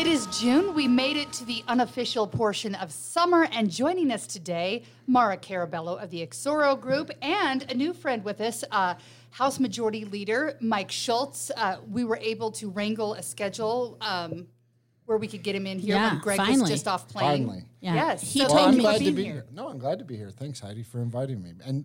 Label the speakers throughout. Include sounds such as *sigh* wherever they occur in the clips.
Speaker 1: It is June. We made it to the unofficial portion of summer, and joining us today, Maura Carabello of the Exoro Group, and a new friend with us, uh, House Majority Leader Mike Schultz. Uh, we were able to wrangle a schedule um, where we could get him in here
Speaker 2: Yeah,
Speaker 1: when Greg
Speaker 2: finally.
Speaker 1: was just off playing.
Speaker 3: Finally.
Speaker 2: Yeah.
Speaker 1: Yes.
Speaker 2: He
Speaker 1: so
Speaker 2: told
Speaker 3: Well,
Speaker 1: thank
Speaker 3: I'm
Speaker 1: you for
Speaker 3: glad to be
Speaker 1: here.
Speaker 3: here. No, I'm glad to be here. Thanks, Heidi, for inviting me. And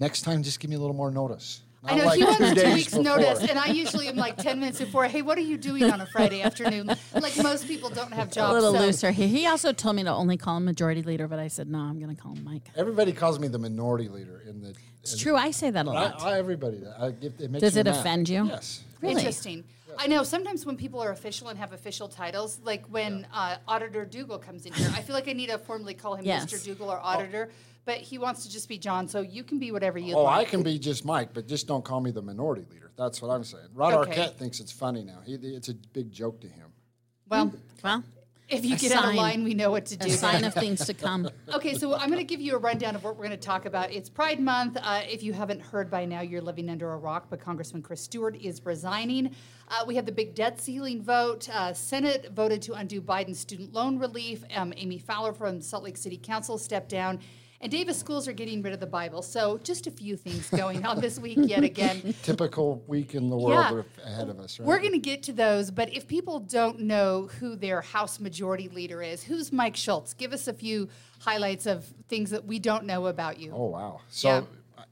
Speaker 3: next time, just give me a little more notice.
Speaker 1: I know
Speaker 3: like
Speaker 1: he wants
Speaker 3: two
Speaker 1: two weeks
Speaker 3: before.
Speaker 1: notice, and I usually am like ten minutes before. Hey, what are you doing on a Friday afternoon? Like most people don't have jobs.
Speaker 2: a little
Speaker 1: so-
Speaker 2: looser. He, he also told me to only call him majority leader, but I said no. I'm going to call him Mike.
Speaker 3: Everybody calls me the minority leader in the.
Speaker 2: It's true. I say that a lot.
Speaker 3: I, everybody. I give, it makes
Speaker 2: Does it
Speaker 3: mad.
Speaker 2: offend you?
Speaker 3: Yes.
Speaker 2: Really?
Speaker 1: Interesting. I know sometimes when people are official and have official titles, like when uh, Auditor Dougall comes in here, I feel like I need to formally call him
Speaker 2: Yes.
Speaker 1: Mr. Dougall or Auditor, but he wants to just be John, so you can be whatever you like.
Speaker 3: Oh,
Speaker 1: like.
Speaker 3: I can be just Mike, but just don't call me the minority leader. That's what I'm saying. Rod
Speaker 1: Okay.
Speaker 3: Arquette thinks it's funny now. He, it's a big joke to him.
Speaker 1: Well,
Speaker 2: Well,
Speaker 1: if you
Speaker 2: A
Speaker 1: get out of line, we know what to
Speaker 2: a
Speaker 1: do.
Speaker 2: sign of *laughs* things to come.
Speaker 1: Okay, so I'm going to give you a rundown of what we're going to talk about. It's Pride Month. Uh, if you haven't heard by now, you're living under a rock, but Congressman Chris Stewart is resigning. Uh, we have the big debt ceiling vote. Uh, Senate voted to undo Biden's student loan relief. Um, Amy Fowler from Salt Lake City Council stepped down. And Davis schools are getting rid of the Bible. So just a few things going on this week *laughs* yet again.
Speaker 3: Typical week in the world
Speaker 1: Yeah.
Speaker 3: ahead of us, right?
Speaker 1: We're going to get to those, but if people don't know who their House Majority Leader is, who's Mike Schultz? Give us a few highlights of things that we don't know about you.
Speaker 3: Oh wow! So,
Speaker 1: Yeah.
Speaker 3: uh,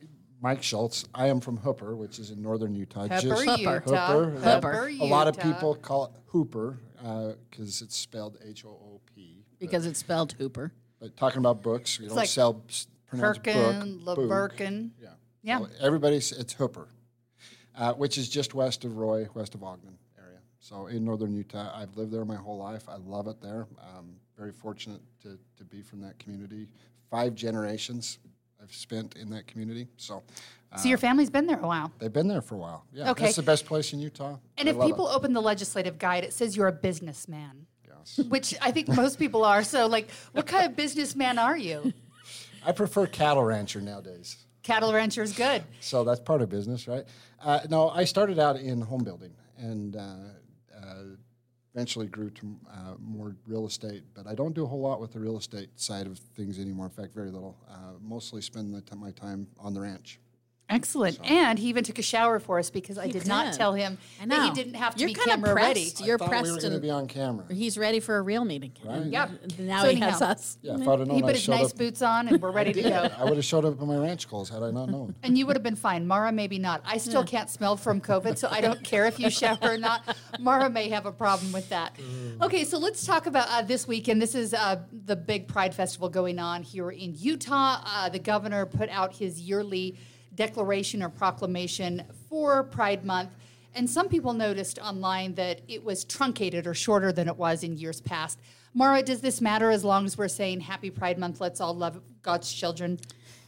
Speaker 3: Mike Schultz. I am from Hooper, which is in northern Utah.
Speaker 1: Hooper,
Speaker 3: Just-
Speaker 1: Utah.
Speaker 3: Hooper. uh,
Speaker 1: Hooper,
Speaker 3: A lot of people call it Hooper because it's spelled H O O P.
Speaker 2: because it's spelled Hooper.
Speaker 3: But talking about books, we don't
Speaker 1: like
Speaker 3: sell pronounce
Speaker 1: Perkin,
Speaker 3: book.
Speaker 1: LeBerkin.
Speaker 3: Yeah.
Speaker 1: Yeah.
Speaker 3: So everybody's it's Hooper, uh, which is just west of Roy, west of Ogden area. So in northern Utah, I've lived there my whole life. I love it there. Um, very fortunate to, to be from that community. Five generations I've spent in that community. So
Speaker 1: So your family's been there a while.
Speaker 3: they've been there for a while. Yeah,
Speaker 1: Okay.
Speaker 3: that's the best place in Utah.
Speaker 1: And
Speaker 3: I
Speaker 1: if people
Speaker 3: it.
Speaker 1: open the legislative guide, it says you're a businessman,
Speaker 3: Yes.
Speaker 1: which I think most people are. So, like, what kind of businessman are you? *laughs*
Speaker 3: I prefer cattle rancher nowadays.
Speaker 1: Cattle rancher is good.
Speaker 3: So that's part of business, right? Uh, no, I started out in home building and uh, uh, eventually grew to uh, more real estate. But I don't do a whole lot with the real estate side of things anymore. In fact, very little. Uh, mostly spend t- my time on the ranch.
Speaker 1: Excellent. And he even took a shower for us because I
Speaker 2: He
Speaker 1: did not tell him
Speaker 2: I
Speaker 1: that he didn't have to
Speaker 2: You're
Speaker 1: be
Speaker 2: kinda
Speaker 1: camera ready.
Speaker 2: pressed. You're
Speaker 3: I thought we were
Speaker 2: pressed
Speaker 3: going to be on camera.
Speaker 2: He's ready for a real meeting.
Speaker 3: Right.
Speaker 1: Yep.
Speaker 2: Now
Speaker 1: So
Speaker 2: he has us.
Speaker 3: Yeah, if I'd have known
Speaker 1: He
Speaker 3: I
Speaker 1: put his nice
Speaker 3: up,
Speaker 1: boots on and we're ready to *laughs* go.
Speaker 3: I would have showed up in my ranch clothes had I not known. *laughs*
Speaker 1: And you would have been fine. Maura, maybe not. I still can't smell from COVID, so I don't care if you shower or not. *laughs* Maura may have a problem with that. Okay, so let's talk about uh, this weekend. This is uh, the big Pride Festival going on here in Utah. Uh, the governor put out his yearly declaration or proclamation for Pride Month. And some people noticed online that it was truncated or shorter than it was in years past. Maura, does this matter as long as we're saying Happy Pride Month? Let's all love God's children.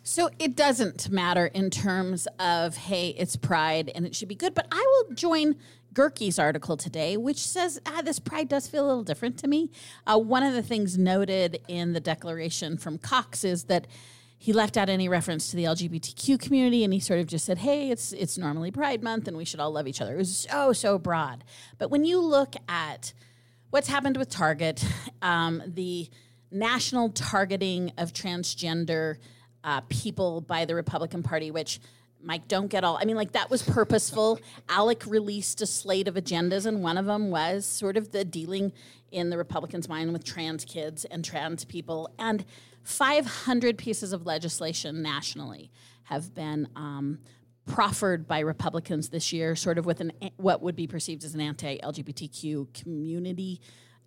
Speaker 2: So it doesn't matter in terms of, hey, it's pride and it should be good. But I will join Gehrke's article today, which says, ah, this pride does feel a little different to me. Uh, one of the things noted in the declaration from Cox is that he left out any reference to the LGBTQ community and he sort of just said, hey, it's, it's normally Pride Month and we should all love each other. It was so, so broad. But when you look at what's happened with Target, um, the national targeting of transgender uh, people by the Republican Party, which Mike, don't get all. I mean, like that was purposeful. ALEC released a slate of agendas, and one of them was sort of the dealing in the Republicans' mind with trans kids and trans people. And 500 pieces of legislation nationally have been um, proffered by Republicans this year, sort of with an what would be perceived as an anti-LGBTQ community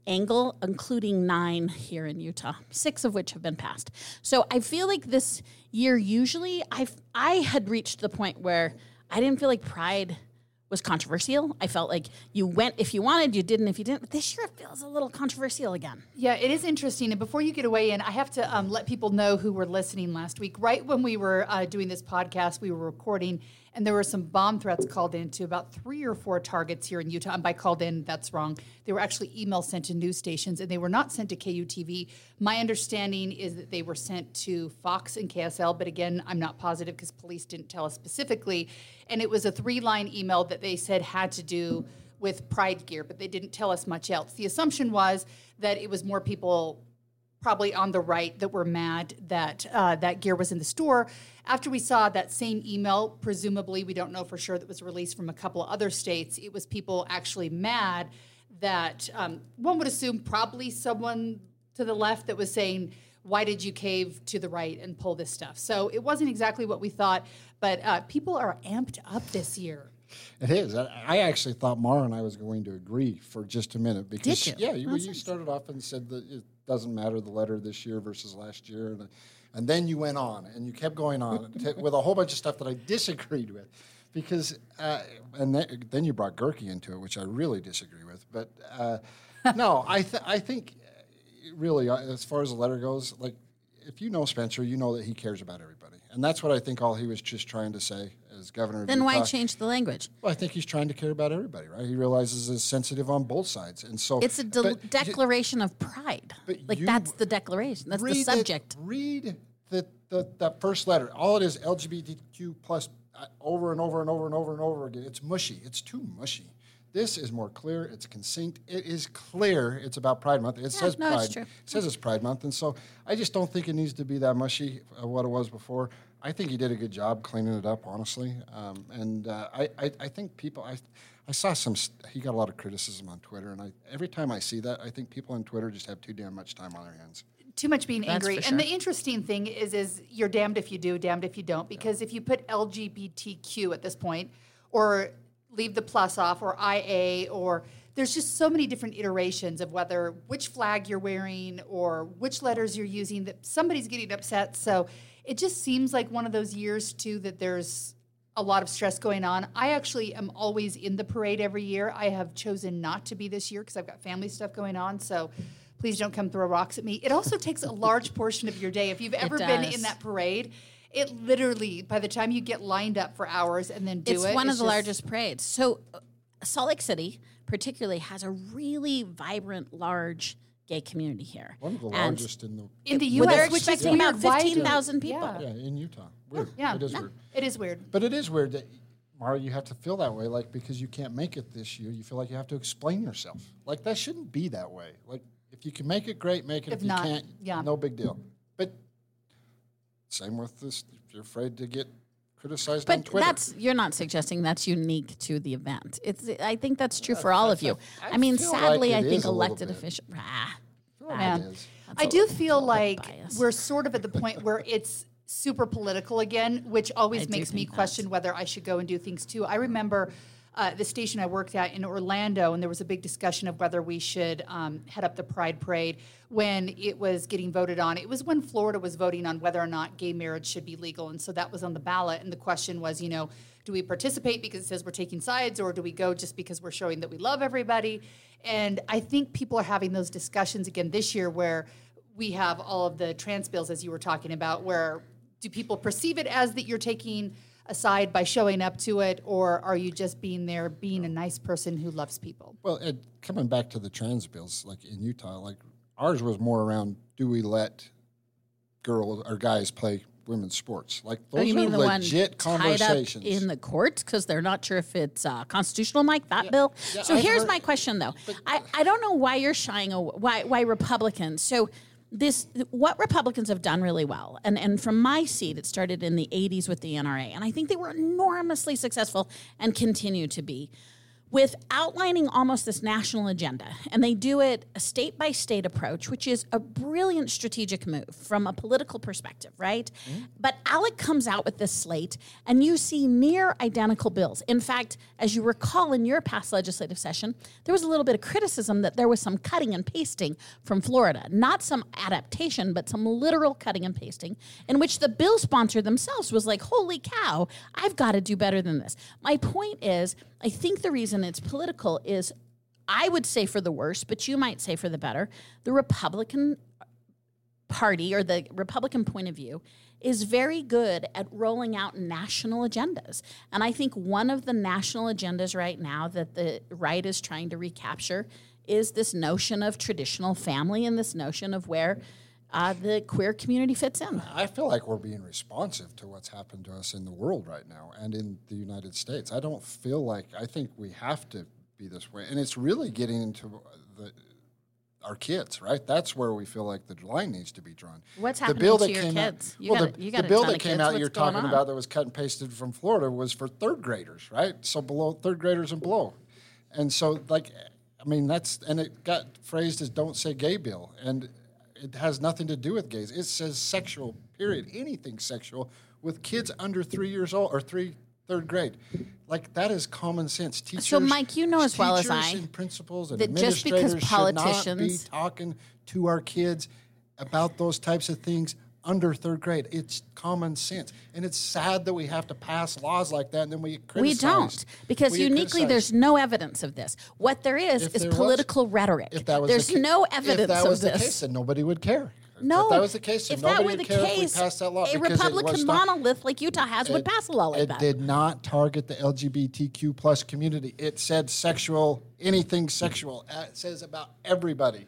Speaker 2: angle, including nine here in Utah, six of which have been passed. So I feel like this year, usually, I I had reached the point where I didn't feel like Pride was controversial. I felt like you went if you wanted, you didn't if you didn't. But this year it feels a little controversial again.
Speaker 1: Yeah, it is interesting. And before you get away in, I have to um, let people know who were listening last week. Right when we were uh, doing this podcast, we were recording, and there were some bomb threats called in to about three or four targets here in Utah. And by called in, that's wrong. They were actually emails sent to news stations, and they were not sent to KUTV. My understanding is that they were sent to Fox and KSL, but again, I'm not positive because police didn't tell us specifically. And it was a three line email that they said had to do with pride gear, but they didn't tell us much else. The assumption was that it was more people probably on the right that were mad that uh, that gear was in the store. After we saw that same email, presumably we don't know for sure that was released from a couple of other states. It was people actually mad that um, one would assume probably someone to the left that was saying. Why did you cave to the right and pull this stuff? So it wasn't exactly what we thought, but uh, people are amped up this year.
Speaker 3: It is. I I actually thought Maura and I was going to agree for just a minute because
Speaker 2: Did
Speaker 3: yeah,
Speaker 2: you?
Speaker 3: you, you started off and said that doesn't matter the letter this year versus last year, and, and then you went on and you kept going on *laughs* t- with a whole bunch of stuff that I disagreed with, because uh, and th- then you brought Gehrke into it, which I really disagree with. But uh, *laughs* no, I th- I think really uh, as far as the letter goes, like if you know Spencer, you know that he cares about everybody, and that's what I think all he was just trying to say as governor.
Speaker 2: Then why change the language?
Speaker 3: Well, I think he's trying to care about everybody, right? He realizes it's sensitive on both sides, and so
Speaker 2: It's a de-
Speaker 3: but you-
Speaker 2: declaration of pride. Like that's the declaration. That's the subject.
Speaker 3: read the, the that first letter. All it is LGBTQ plus uh, over and over and over and over and over again. It's mushy. It's too mushy. This is more clear. It's succinct. It is clear. It's about Pride Month. It says
Speaker 2: no,
Speaker 3: Pride.
Speaker 2: it's.
Speaker 3: It says it's Pride Month, and so I just don't think it needs to be that mushy of what it was before. I think he did a good job cleaning it up, honestly. Um, and uh, I, I, I think people, I, I saw some. st- He got a lot of criticism on Twitter, and I every time I see that, I think people on Twitter just have too damn much time on their hands.
Speaker 1: too much being
Speaker 2: That's
Speaker 1: angry.
Speaker 2: for
Speaker 1: And the interesting thing is, is you're damned if you do, damned if you don't. Because if you put LGBTQ at this point, or leave the plus off, or IA, or there's just so many different iterations of whether which flag you're wearing or which letters you're using that somebody's getting upset. So it just seems like one of those years too that there's a lot of stress going on. I actually am always in the parade every year. I have chosen not to be this year because I've got family stuff going on. So please don't come throw rocks at me. It also takes a large portion of your day. If you've ever been in that parade, it literally by the time you get lined up for hours and then do it.
Speaker 2: it's
Speaker 1: it,
Speaker 2: one of
Speaker 1: it's
Speaker 2: the
Speaker 1: just-
Speaker 2: largest parades. So, uh, Salt Lake City, particularly, has a really vibrant, large gay community here.
Speaker 3: One of the
Speaker 2: And
Speaker 3: largest in the
Speaker 1: in the U.S.,
Speaker 2: they're
Speaker 1: which is
Speaker 2: expecting about 15,000 people.
Speaker 1: Yeah,
Speaker 3: yeah in Utah. Weird.
Speaker 1: yeah,
Speaker 3: it is
Speaker 1: no,
Speaker 3: weird.
Speaker 1: it is weird.
Speaker 3: But it is weird that Maura, you have to feel that way, like because you can't make it this year, you feel like you have to explain yourself. Like that shouldn't be that way. Like if you can make it, great, make it.
Speaker 1: If
Speaker 3: If, you
Speaker 1: not,
Speaker 3: can't,
Speaker 1: yeah.
Speaker 3: no big deal. But same with this. If you're afraid to get criticized on
Speaker 2: But
Speaker 3: Twitter,
Speaker 2: that's you're not suggesting that's unique to the event. It's I think that's true for all of you.
Speaker 3: I
Speaker 2: I mean,
Speaker 3: feel like
Speaker 2: sadly, I think
Speaker 3: is a little
Speaker 2: elected officials. Ah,
Speaker 3: I feel like
Speaker 1: Yeah.
Speaker 3: it is.
Speaker 1: I do feel like we're sort of at the point where it's super political again, which always
Speaker 2: I
Speaker 1: makes me
Speaker 2: think that.
Speaker 1: question whether I should go and do things too. I remember uh, the station I worked at in Orlando, and there was a big discussion of whether we should um, head up the Pride Parade when it was getting voted on. It was when Florida was voting on whether or not gay marriage should be legal, and so that was on the ballot. And the question was, you know, do we participate because it says we're taking sides, or do we go just because we're showing that we love everybody? And I think people are having those discussions again this year where we have all of the trans bills as you were talking about where do people perceive it as that you're taking a side by showing up to it or are you just being there being a nice person who loves people
Speaker 3: Well, Ed, coming back to the trans bills, like in Utah, like ours was more around: do we let girls or guys play women's sports? Like those
Speaker 2: oh, you
Speaker 3: are
Speaker 2: mean the one
Speaker 3: legit
Speaker 2: tied up
Speaker 3: conversations.
Speaker 2: in the courts because they're not sure if it's uh, constitutional, Mike? That bill.
Speaker 3: Yeah,
Speaker 2: so
Speaker 3: I've
Speaker 2: here's
Speaker 3: heard-
Speaker 2: my question, though. I, I don't know why you're shying away. Why why Republicans? So this what Republicans have done really well, and and from my seat, it started in the '80s with the NRA, and I think they were enormously successful and continue to be. With outlining almost this national agenda, and they do it a state by state approach, which is a brilliant strategic move from a political perspective, right? Mm-hmm. But ALEC comes out with this slate, and you see near identical bills. In fact, as you recall in your past legislative session, there was a little bit of criticism that there was some cutting and pasting from Florida, not some adaptation, but some literal cutting and pasting, in which the bill sponsor themselves was like, holy cow, I've got to do better than this. My point is, I think the reason it's political is I would say for the worse, but you might say for the better. The Republican Party or the Republican point of view is very good at rolling out national agendas. And I think one of the national agendas right now that the right is trying to recapture is this notion of traditional family and this notion of where uh, the queer community fits in.
Speaker 3: I feel like we're being responsive to what's happened to us in the world right now and in the United States. I don't feel like I think we have to be this way, and it's really getting into the our kids, right? That's where we feel like the line needs to be drawn.
Speaker 2: What's
Speaker 3: the
Speaker 2: happening
Speaker 3: bill
Speaker 2: to
Speaker 3: that
Speaker 2: your
Speaker 3: came
Speaker 2: kids?
Speaker 3: Out,
Speaker 2: You
Speaker 3: well,
Speaker 2: got
Speaker 3: the, the bill that came
Speaker 2: kids.
Speaker 3: out
Speaker 2: What's
Speaker 3: you're talking
Speaker 2: on?
Speaker 3: about that was cut and pasted from Florida was for third graders, right? So below third graders and below, and so like, I mean that's and it got phrased as "Don't say gay bill," and it has nothing to do with gays. It says sexual. Period. Anything sexual with kids under three years old or three third grade. Like that is common sense. Teachers, so
Speaker 2: Mike, you know as well as
Speaker 3: teachers
Speaker 2: I
Speaker 3: and principals and
Speaker 2: that just because
Speaker 3: administrators should not be talking to our kids about those types of things under third grade. It's common sense, and it's sad that we have to pass laws like that, and then we criticize.
Speaker 2: We don't, because
Speaker 3: We
Speaker 2: uniquely there's no evidence of this. What there is
Speaker 3: If
Speaker 2: is
Speaker 3: there was-
Speaker 2: political rhetoric.
Speaker 3: If that was
Speaker 2: there's
Speaker 3: the
Speaker 2: no evidence
Speaker 3: If that was the
Speaker 2: this.
Speaker 3: case, then nobody would care.
Speaker 2: no,
Speaker 3: if that was the case,
Speaker 2: if
Speaker 3: nobody
Speaker 2: that were
Speaker 3: would
Speaker 2: the
Speaker 3: care
Speaker 2: case,
Speaker 3: if we passed that law.
Speaker 2: a Republican
Speaker 3: was not-
Speaker 2: monolith like Utah has would pass a law like
Speaker 3: it
Speaker 2: that.
Speaker 3: It did not target the LGBTQ plus community. It said sexual, anything sexual. Uh, It says about everybody.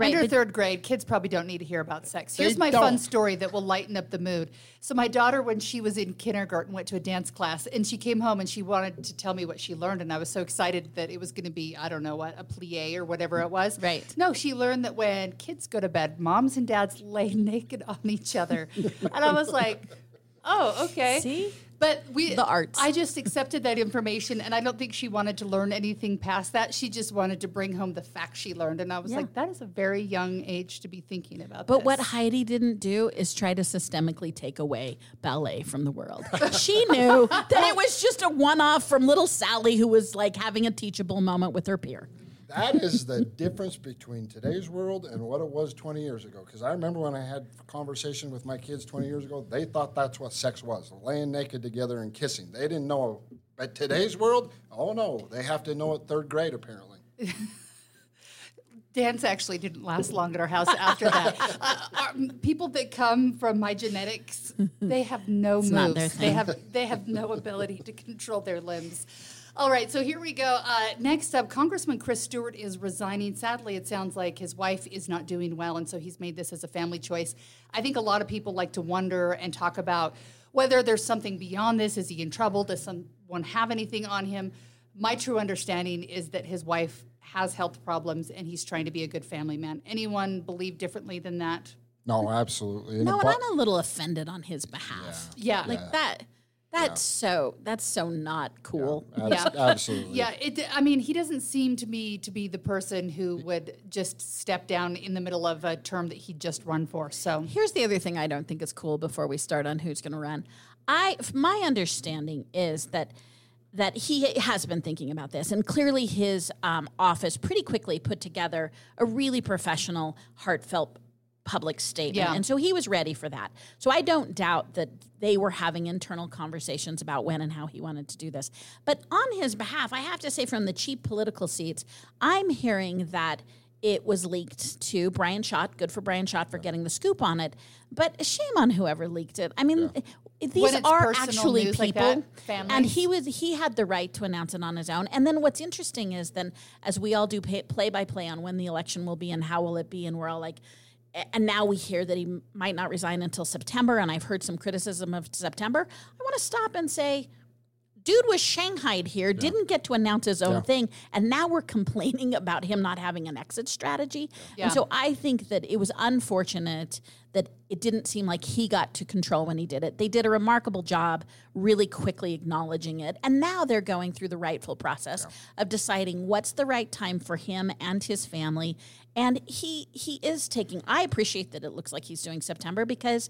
Speaker 2: Right,
Speaker 1: Under third grade, kids probably don't need to hear about sex. Here's my fun
Speaker 3: don't.
Speaker 1: story that will lighten up the mood. So my daughter, when she was in kindergarten, went to a dance class, and she came home and she wanted to tell me what she learned, and I was so excited that it was going to be I don't know what a plie or whatever it was.
Speaker 2: Right.
Speaker 1: No, she learned that when kids go to bed, moms and dads lay *laughs* naked on each other, *laughs* and I was like, oh, okay.
Speaker 2: See?
Speaker 1: But we
Speaker 2: The arts.
Speaker 1: I just accepted that information, and I don't think she wanted to learn anything past that. She just wanted to bring home the facts she learned, and I was
Speaker 2: Yeah.
Speaker 1: like, that is a very young age to be thinking about.
Speaker 2: But
Speaker 1: this.
Speaker 2: what Heidi didn't do is try to systemically take away ballet from the world. she knew *laughs* that it was just a one off from little Sally who was like having a teachable moment with her peer.
Speaker 3: That is the difference between today's world and what it was 20 years ago. Because I remember when I had a conversation with my kids 20 years ago, they thought that's what sex was laying naked together and kissing. They didn't know. But today's world, oh no, they have to know it third grade apparently. *laughs*
Speaker 1: dance actually didn't last long at our house after that. *laughs* Uh, our- people that come from my genetics, they have no moves. They have they have no ability to control their limbs. All right, so here we go. Uh, next up, Congressman Chris Stewart is resigning. Sadly, it sounds like his wife is not doing well, and so he's made this as a family choice. I think a lot of people like to wonder and talk about whether there's something beyond this. Is he in trouble? Does someone have anything on him? My true understanding is that his wife has health problems and he's trying to be a good family man. Anyone believe differently than that?
Speaker 3: No, absolutely. And
Speaker 2: No, and
Speaker 3: bo-
Speaker 2: I'm a little offended on his behalf.
Speaker 1: Yeah.
Speaker 2: Like that. That's so. That's so not cool.
Speaker 3: abs-
Speaker 1: Yeah. *laughs*
Speaker 3: absolutely.
Speaker 1: Yeah, it, I mean, he doesn't seem to me to be the person who would just step down in the middle of a term that he just run for. So,
Speaker 2: Here's the other thing I don't think is cool before we start on who's going to run. I my understanding is that that he has been thinking about this, and clearly his um, office pretty quickly put together a really professional, heartfelt public statement,
Speaker 1: Yeah.
Speaker 2: and so he was ready for that. So I don't doubt that they were having internal conversations about when and how he wanted to do this. But on his behalf, I have to say, from the cheap political seats, I'm hearing that it was leaked to Bryan Schott. Good for Bryan Schott for getting the scoop on it. But shame on whoever leaked it. I mean, these are actually
Speaker 1: news like
Speaker 2: people, and he was he had the right to announce it on his own. And then what's interesting is then as we all do play by play on when the election will be and how will it be, and we're all like. And now we hear that he might not resign until September, and I've heard some criticism of September. I want to stop and say, dude was shanghaied here didn't get to announce his own thing and now we're *laughs* complaining about him not having an exit strategy.
Speaker 1: Yeah.
Speaker 2: and so i think that it was unfortunate that it didn't seem like he got to control when he did it. They did a remarkable job really quickly acknowledging it and now they're going through the rightful process of deciding what's the right time for him and his family. And he he is taking i appreciate that it looks like he's doing september because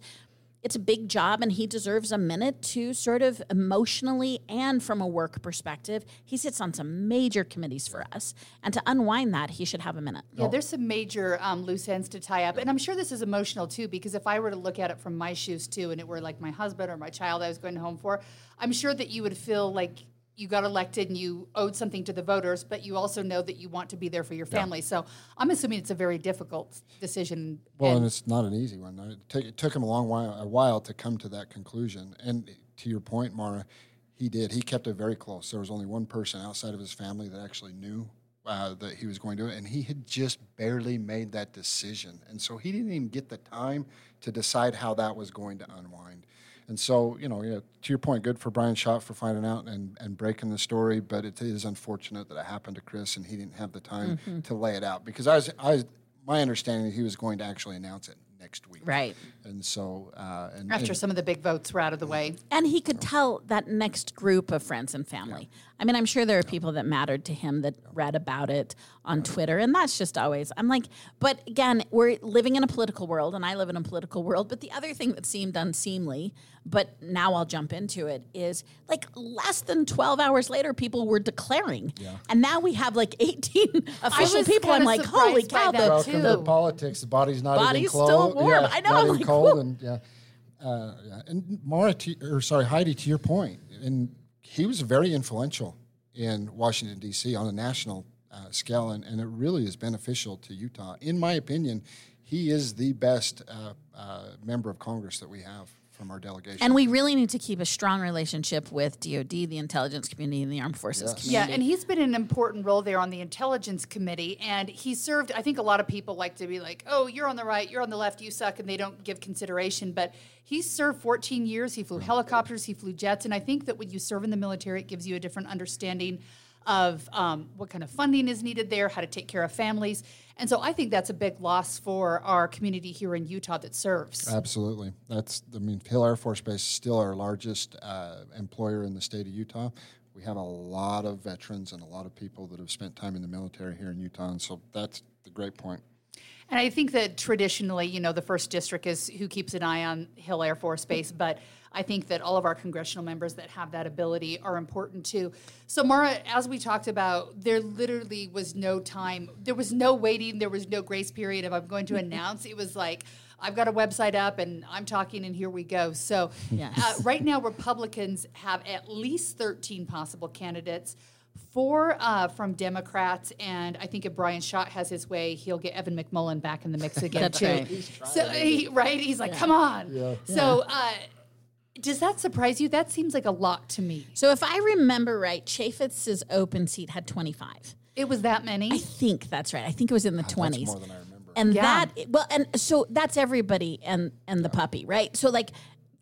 Speaker 2: it's a big job and he deserves a minute to sort of emotionally and from a work perspective. He sits on some major committees for us. And to unwind that he should have a minute.
Speaker 1: Yeah, there's some major um, loose ends to tie up. And I'm sure this is emotional too, because if I were to look at it from my shoes too, and it were like my husband or my child I was going home for, I'm sure that you would feel like you got elected and you owed something to the voters, but you also know that you want to be there for your family. So I'm assuming it's a very difficult decision.
Speaker 3: Well, and
Speaker 1: and-
Speaker 3: it's not an easy one. It took, it took him a long while, a while to come to that conclusion. And to your point, Maura, he did. He kept it very close. There was only one person outside of his family that actually knew uh, that he was going to do it, and he had just barely made that decision. And so he didn't even get the time to decide how that was going to unwind. And so, you know, yeah, to your point, good for Bryan Schott for finding out and, and breaking the story, but it is unfortunate that it happened to Chris and he didn't have the time to lay it out because I was, I was, my understanding is he was going to actually announce it next week.
Speaker 2: Right.
Speaker 3: And so, uh, and,
Speaker 1: after
Speaker 3: and-
Speaker 1: some of the big votes were out of the way.
Speaker 2: And he could tell that next group of friends and family. I mean, I'm sure there are people that mattered to him that read about it on Twitter, and that's just always. I'm like, but again, we're living in a political world, and I live in a political world. But the other thing that seemed unseemly, but now I'll jump into it, is like less than 12 hours later, people were declaring, and now we have like 18 *laughs* official people. I'm like, holy cow!
Speaker 1: that,
Speaker 2: The,
Speaker 3: welcome
Speaker 1: too.
Speaker 3: to politics. The body's not even
Speaker 2: Body's
Speaker 3: cold.
Speaker 2: still warm.
Speaker 3: Yeah,
Speaker 2: I know,
Speaker 3: Not
Speaker 2: I'm
Speaker 3: even
Speaker 2: like,
Speaker 3: cold,
Speaker 2: whoa.
Speaker 3: and yeah. Uh, yeah. And Maura, to, or sorry, Heidi, to your point, and he was very influential in Washington D.C. on a national uh, scale, and, and it really is beneficial to Utah. In my opinion, he is the best uh, uh, member of Congress that we have from our delegation.
Speaker 2: and we really need to keep a strong relationship with DoD, the intelligence community, and the armed forces community.
Speaker 1: Yeah, and he's been an important role there on the intelligence committee, and he served. I think a lot of people like to be like, "Oh, you're on the right, you're on the left, you suck," and they don't give consideration. But he served 14 years. He flew helicopters, he flew jets, and I think that when you serve in the military, it gives you a different understanding of um, what kind of funding is needed there, how to take care of families, and so I think that's a big loss for our community here in Utah that serves.
Speaker 3: Absolutely. That's, I mean, Hill Air Force Base is still our largest uh, employer in the state of Utah. We have a lot of veterans and a lot of people that have spent time in the military here in Utah, and so that's the great point.
Speaker 1: And I think that traditionally, you know, the first district is who keeps an eye on Hill Air Force Base, but I think that all of our congressional members that have that ability are important too. So, Mara, as we talked about, there literally was no time, there was no waiting, there was no grace period of I'm going to *laughs* announce. It was like, I've got a website up and I'm talking, and here we go. So,
Speaker 2: Yes.
Speaker 1: uh, right now, Republicans have at least 13 possible candidates. Four uh, from Democrats, and I think if Bryan Schott has his way, he'll get Evan McMullin back in the mix again
Speaker 2: That's
Speaker 1: too.
Speaker 2: right.
Speaker 1: So he, right, he's like, "Come on." So, uh, does that surprise you? That seems like a lot to me.
Speaker 2: So if I remember right, Chaffetz's open seat had 25.
Speaker 1: It was that many?
Speaker 2: I think that's right. I think it was in the 20s.
Speaker 3: more than I remember.
Speaker 2: And
Speaker 1: Yeah.
Speaker 2: that well and so that's everybody and and the puppy, right? So like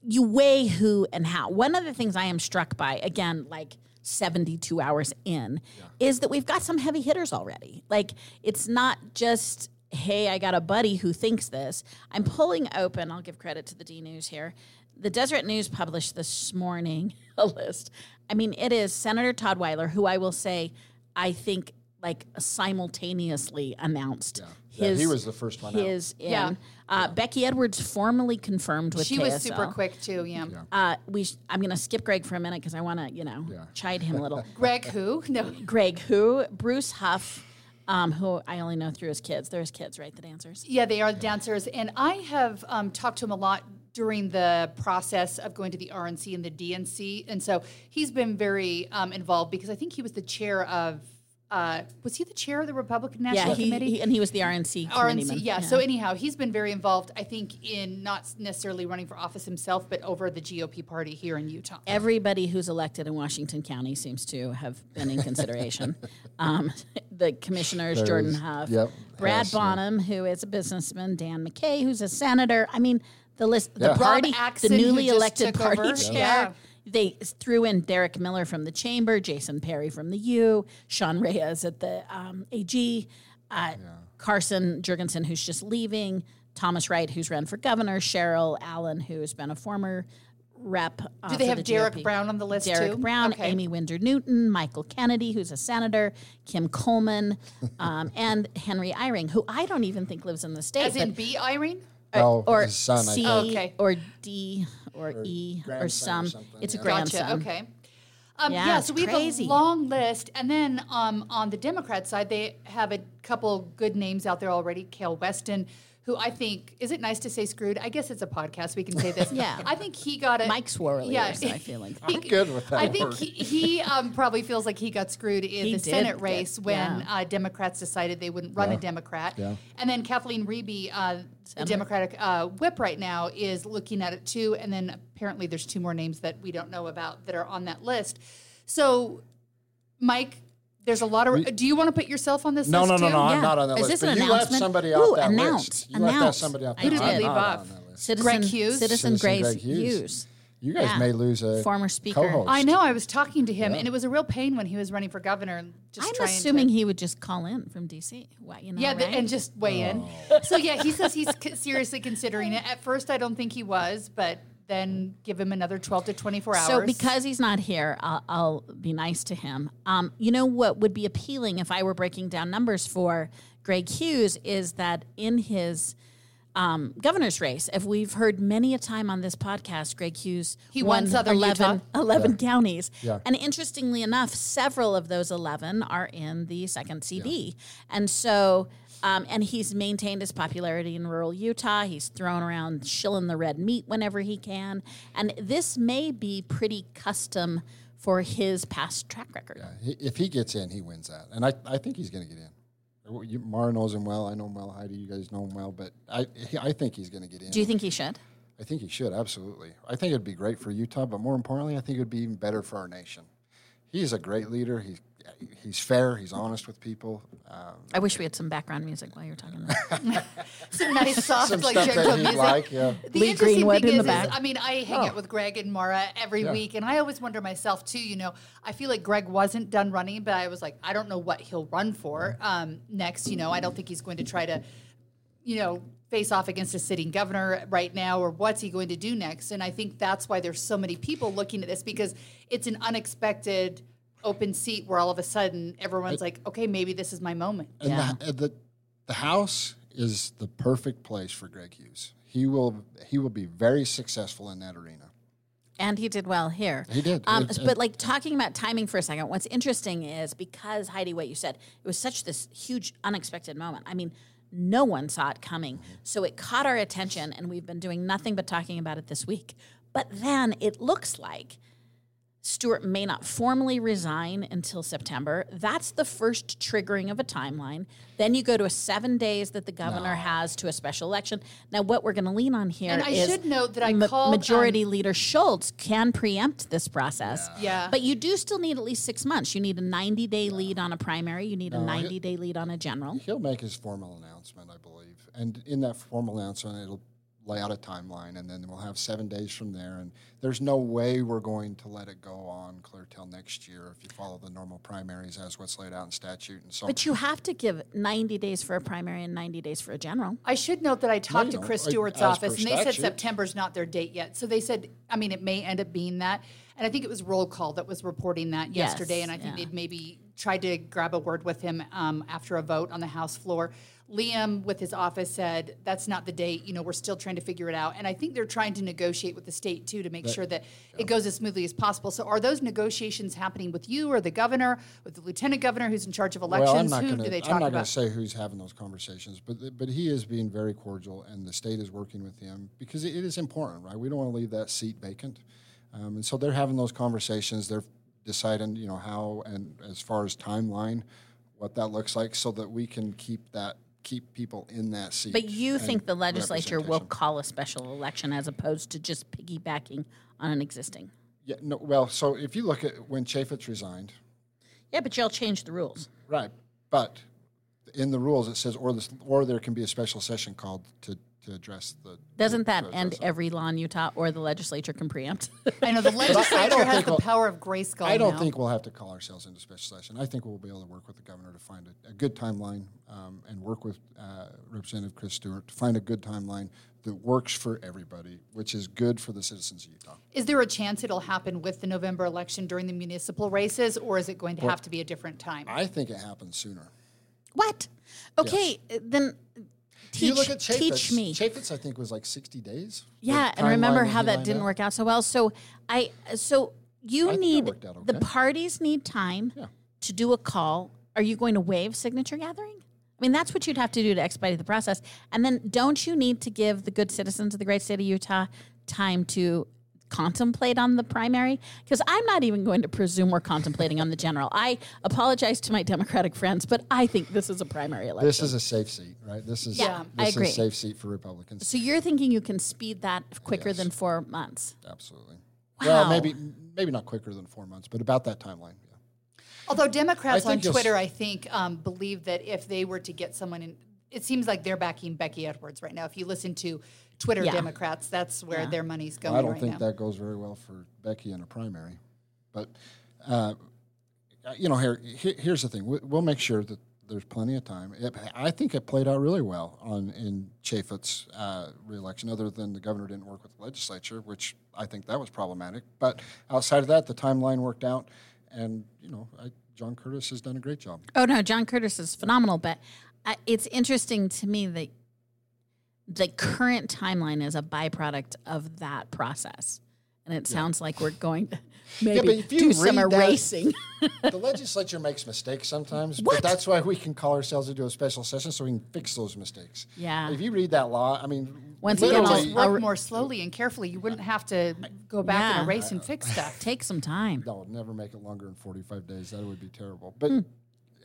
Speaker 2: you weigh who and how. One of the things I am struck by again like 72 hours in is that we've got some heavy hitters already. Like it's not just hey, I got a buddy who thinks this. I'm pulling open, I'll give credit to the D News here. The Deseret News published this morning *laughs* a list. I mean, it is Senator Todd Weiler, who I will say, I think like simultaneously announced
Speaker 3: Yeah,
Speaker 2: his
Speaker 3: he was the first one out.
Speaker 2: his in.
Speaker 1: Yeah.
Speaker 2: Uh, Becky Edwards formally confirmed with
Speaker 1: She was super quick too. Yeah.
Speaker 2: Uh, we sh- I'm going to skip Greg for a minute because I want to, you know, chide him a little. *laughs*
Speaker 1: Greg, who? No.
Speaker 2: Greg, who Bruce Hough, um, who I only know through his kids. They're his kids, right? The dancers.
Speaker 1: Yeah, they are the dancers, and I have um, talked to him a lot during the process of going to the RNC and the DNC, and so he's been very um, involved because I think he was the chair of. Uh, was he the chair of the Republican National
Speaker 2: Yeah, he,
Speaker 1: Committee?
Speaker 2: he- and he was the RNC
Speaker 1: RNC,
Speaker 2: committeeman.
Speaker 1: yeah. So anyhow, he's been very involved. I think in not necessarily running for office himself, but over the GOP party here in Utah.
Speaker 2: Everybody who's elected in Washington County seems to have been in consideration. *laughs* um, the commissioners, Jordan Huff,
Speaker 3: yep,
Speaker 2: Brad
Speaker 3: Huss, yeah.
Speaker 2: Bonham, who is a businessman, Dan McCay, who's a senator. I mean, the list, the
Speaker 3: Yeah.
Speaker 1: Rob
Speaker 2: party,
Speaker 1: Axson,
Speaker 2: the newly elected party
Speaker 1: over.
Speaker 2: chair.
Speaker 1: Yeah.
Speaker 2: They threw in Derek Miller from the chamber, Jason Perry from the U, Sean Reyes at the um, AG, uh, Carson Jorgensen, who's just leaving, Thomas Wright, who's run for governor, Sheryl Allen, who's been a former rep. Uh,
Speaker 1: Do they have
Speaker 2: the
Speaker 1: Derek
Speaker 2: GOP.
Speaker 1: Brown on the list
Speaker 2: Derek
Speaker 1: too?
Speaker 2: Brown,
Speaker 1: Okay.
Speaker 2: Amy Winder Newton, Michael Kennedy, who's a senator, Kim Coleman, *laughs* um, and Henry Eyring, who I don't even think lives in the state.
Speaker 1: As in
Speaker 2: but-
Speaker 1: B. Eyring?
Speaker 3: Oh,
Speaker 2: or
Speaker 3: his son, I
Speaker 2: C
Speaker 3: think.
Speaker 1: Okay.
Speaker 2: or D or, E or
Speaker 3: grandson or
Speaker 2: some.
Speaker 3: something,
Speaker 2: it's a
Speaker 3: yeah.
Speaker 2: grandson.
Speaker 1: Gotcha. Okay. Um,
Speaker 2: Yeah,
Speaker 1: yeah, so we
Speaker 2: crazy.
Speaker 1: have a long list. And then um, on the Democrat side, they have a couple good names out there already. Kael Weston, who I think is it nice to say screwed? I guess it's a podcast. We can say this. *laughs*
Speaker 2: Yeah.
Speaker 1: I think he got it.
Speaker 2: Mike Swirly,
Speaker 1: Yeah,
Speaker 2: I feel like.
Speaker 3: I'm good with that
Speaker 1: I think
Speaker 3: word.
Speaker 1: he, he um, probably feels like he got screwed in
Speaker 2: He
Speaker 1: the Senate
Speaker 2: get-
Speaker 1: race when
Speaker 2: yeah.
Speaker 1: uh, Democrats decided they wouldn't run a Democrat.
Speaker 3: Yeah.
Speaker 1: And then Kathleen Riebe, uh, the Democratic uh, whip right now, is looking at it too. And then apparently there's two more names that we don't know about that are on that list. So, Mike, there's a lot of. do you want to put yourself on this
Speaker 3: No,
Speaker 1: list
Speaker 3: no, no,
Speaker 1: too?
Speaker 3: no.
Speaker 2: Yeah.
Speaker 3: I'm not on that
Speaker 2: Is
Speaker 3: list.
Speaker 2: this an
Speaker 3: but you left
Speaker 2: announcement?
Speaker 3: somebody
Speaker 2: Ooh,
Speaker 3: out that
Speaker 2: announce,
Speaker 3: list. You left that somebody out
Speaker 2: I
Speaker 3: that
Speaker 1: Who did
Speaker 3: list.
Speaker 1: we leave off?
Speaker 3: on that list.
Speaker 2: Citizen,
Speaker 1: Greg Hughes?
Speaker 2: Citizen,
Speaker 3: Citizen
Speaker 2: Grace
Speaker 3: Greg Hughes.
Speaker 2: Hughes.
Speaker 3: You guys
Speaker 2: Yeah.
Speaker 3: may lose a
Speaker 2: Former speaker.
Speaker 3: co-host.
Speaker 1: I know. I was talking to him, and it was a real pain when he was running for governor. and Just
Speaker 2: I'm assuming
Speaker 1: to,
Speaker 2: he would just call in from DC. Why, you know,
Speaker 1: Yeah, th-
Speaker 2: right?
Speaker 1: and just weigh in.
Speaker 3: Oh.
Speaker 1: So yeah, he says he's seriously considering it. At first, I don't think he was, but then give him another 12 to 24 hours.
Speaker 2: So because he's not here, I'll, I'll be nice to him. Um, you know what would be appealing if I were breaking down numbers for Greg Hughes is that in his um, governor's race, if we've heard many a time on this podcast, Greg Hughes
Speaker 1: He won Southern
Speaker 2: 11,
Speaker 1: Utah. *laughs*
Speaker 2: 11 counties.
Speaker 3: Yeah.
Speaker 2: And interestingly enough, several of those 11 are in the second CD. And so, um, and he's maintained his popularity in rural Utah. He's thrown around shilling the red meat whenever he can. And this may be pretty custom for his past track record.
Speaker 3: He, if he gets in, he wins that, and I, I think he's going to get in. You, Maura knows him well. I know him well. Heidi, you guys know him well, but I, he, I think he's going to get in.
Speaker 2: Do you think he should?
Speaker 3: I think he should absolutely. I think it'd be great for Utah, but more importantly, I think it'd be even better for our nation. He's a great leader. He's he's fair. He's honest with people. Um,
Speaker 2: I wish we had some background music while you're talking. *laughs*
Speaker 1: some nice soft
Speaker 3: some
Speaker 1: like
Speaker 3: stuff
Speaker 1: gentle music.
Speaker 3: like. Yeah.
Speaker 1: The
Speaker 2: Lee
Speaker 1: interesting
Speaker 2: Greenwood
Speaker 1: thing
Speaker 2: in
Speaker 1: is,
Speaker 2: the
Speaker 1: is,
Speaker 2: back.
Speaker 1: I mean, I hang out with Greg and Maura every
Speaker 3: Yeah.
Speaker 1: week, and I always wonder myself too. You know, I feel like Greg wasn't done running, but I was like, I don't know what he'll run for um, next. You know, I don't think he's going to try to, you know, face off against a sitting governor right now, or what's he going to do next? And I think that's why there's so many people looking at this because it's an unexpected open seat where all of a sudden everyone's like, okay, maybe this is my moment.
Speaker 3: And
Speaker 2: Yeah.
Speaker 3: the, the the house is the perfect place for Greg Hughes. He will he will be very successful in that arena.
Speaker 2: And he did well here.
Speaker 3: He did.
Speaker 2: Um,
Speaker 3: It-
Speaker 2: but like talking about timing for a second, what's interesting is because Heidi, what you said, it was such this huge unexpected moment. I mean, no one saw it coming, so it caught our attention, and we've been doing nothing but talking about it this week. But then it looks like Stewart may not formally resign until September. That's the first triggering of a timeline. Then you go to a seven days that the governor has to a special election. Now, what we're going to lean on here
Speaker 1: And I
Speaker 2: is
Speaker 1: should note that I
Speaker 2: ma-
Speaker 1: called, um,
Speaker 2: majority leader Schultz can preempt this process.
Speaker 1: Yeah.
Speaker 2: But you do still need at least six months. You need a 90 day lead on a primary, you need a 90 day lead on a general.
Speaker 3: He'll make his formal announcement, I believe, and in that formal announcement, it'll lay out a timeline, and then we'll have seven days from there. And there's no way we're going to let it go on clear till next year if you follow the normal primaries as what's laid out in statute. And so,
Speaker 2: But you have to give 90 days for a primary and 90 days for a general.
Speaker 1: I should note that I talked
Speaker 3: you
Speaker 1: to. Chris Stewart's
Speaker 3: as per
Speaker 1: office, and they said
Speaker 3: statute.
Speaker 1: September's not their date yet. So they said, I mean, it may end up being that. And I think it was Roll Call that was reporting that
Speaker 2: Yes,
Speaker 1: yesterday, and I think
Speaker 2: yeah.
Speaker 1: they'd maybe tried to grab a word with him um, after a vote on the House floor. Liam, with his office, said that's not the date. You know, we're still trying to figure it out, and I think they're trying to negotiate with the state too to make sure that it goes as smoothly as possible. So, are those negotiations happening with you or the governor, with the lieutenant governor who's in charge of elections?
Speaker 3: well, I'm not
Speaker 1: Who
Speaker 3: going
Speaker 1: do they
Speaker 3: to.
Speaker 1: talk
Speaker 3: I'm not going to say who's having those conversations, but but he is being very cordial, and the state is working with him because it, it is important, right? We don't want to leave that seat vacant, um, and so they're having those conversations. They're deciding, you know, how and as far as timeline, what that looks like, so that we can keep that keep people in that seat.
Speaker 2: But you think the legislature will call a special election as opposed to just piggybacking on an existing?
Speaker 3: Yeah, no. Well, so if you look at when Chaffetz resigned,
Speaker 2: Yeah, but you'll change the rules.
Speaker 3: Right, but in the rules it says, or this, or there can be a special session called to, to address the.
Speaker 2: Doesn't that
Speaker 3: to
Speaker 2: end
Speaker 3: address
Speaker 2: every law in Utah or the legislature can preempt? *laughs*
Speaker 1: I know the *laughs* legislature
Speaker 3: don't
Speaker 1: has
Speaker 3: think
Speaker 1: the
Speaker 3: we'll-
Speaker 1: power of Grayskull.
Speaker 3: I don't
Speaker 1: now.
Speaker 3: think we'll have to call ourselves into special session. I think we'll be able to work with the governor to find a, a good timeline um, and work with uh, Representative Chris Stewart to find a good timeline that works for everybody, which is good for the citizens of Utah.
Speaker 1: Is there a chance it'll happen with the November election during the municipal races, or is it going to have to be a different time?
Speaker 3: I think it happens sooner.
Speaker 2: what? Okay, uh, then teach,
Speaker 3: you look at Chaffetz.
Speaker 2: teach me.
Speaker 3: Chaffetz, I think, was like 60 days.
Speaker 2: Yeah, and remember how that didn't
Speaker 3: out.
Speaker 2: work out so well. So I so you
Speaker 3: I
Speaker 2: need
Speaker 3: out
Speaker 2: the parties need time
Speaker 3: Yeah.
Speaker 2: to do a call. Are you going to waive signature gathering? I mean, that's what you'd have to do to expedite the process. And then don't you need to give the good citizens of the great state of Utah time to contemplate on the primary? Because I'm not even going to presume we're contemplating on the general. I apologize to my Democratic friends, but I think this is a primary election.
Speaker 3: This is a safe seat, right? This is
Speaker 2: Yeah,
Speaker 3: this
Speaker 2: I
Speaker 3: is
Speaker 2: agree.
Speaker 3: a safe seat for Republicans.
Speaker 2: so you're thinking you can speed that quicker
Speaker 3: Yes.
Speaker 2: than four months?
Speaker 3: Absolutely.
Speaker 2: Wow.
Speaker 3: Well, maybe maybe not quicker than four months, but about that timeline. Yeah.
Speaker 1: Although Democrats on
Speaker 3: think you'll s-
Speaker 1: Twitter, I think, um, believe that if they were to get someone in, it seems like they're backing Becky Edwards right now. If you listen to Twitter
Speaker 2: Yeah.
Speaker 1: Democrats, that's where
Speaker 2: Yeah.
Speaker 1: their money's going
Speaker 3: I don't
Speaker 1: right
Speaker 3: think
Speaker 1: now.
Speaker 3: that goes very well for Becky in a primary. But, uh, you know, here, here here's the thing. We, we'll make sure that there's plenty of time. It, I think it played out really well on in Chaffetz's uh, reelection, other than the governor didn't work with the legislature, which I think that was problematic. But outside of that, the timeline worked out. And, you know, I, John Curtis has done a great job.
Speaker 2: Oh no, John Curtis is phenomenal, but uh, it's interesting to me that the current timeline is a byproduct of that process, and it sounds like we're going to *laughs* maybe
Speaker 3: but if you
Speaker 2: do some
Speaker 3: read that-
Speaker 2: erasing. *laughs*
Speaker 3: the legislature makes mistakes sometimes,
Speaker 2: What?
Speaker 3: but that's why we can call ourselves into a special session so we can fix those mistakes.
Speaker 2: Yeah.
Speaker 3: If you read that law, I mean,
Speaker 2: Once again,
Speaker 1: you just work more slowly and carefully, you wouldn't have to go back
Speaker 2: Yeah.
Speaker 1: and erase and fix stuff. *laughs*
Speaker 2: Take some time.
Speaker 3: no, never make it longer than 45 days. That would be terrible. But,
Speaker 2: Hmm.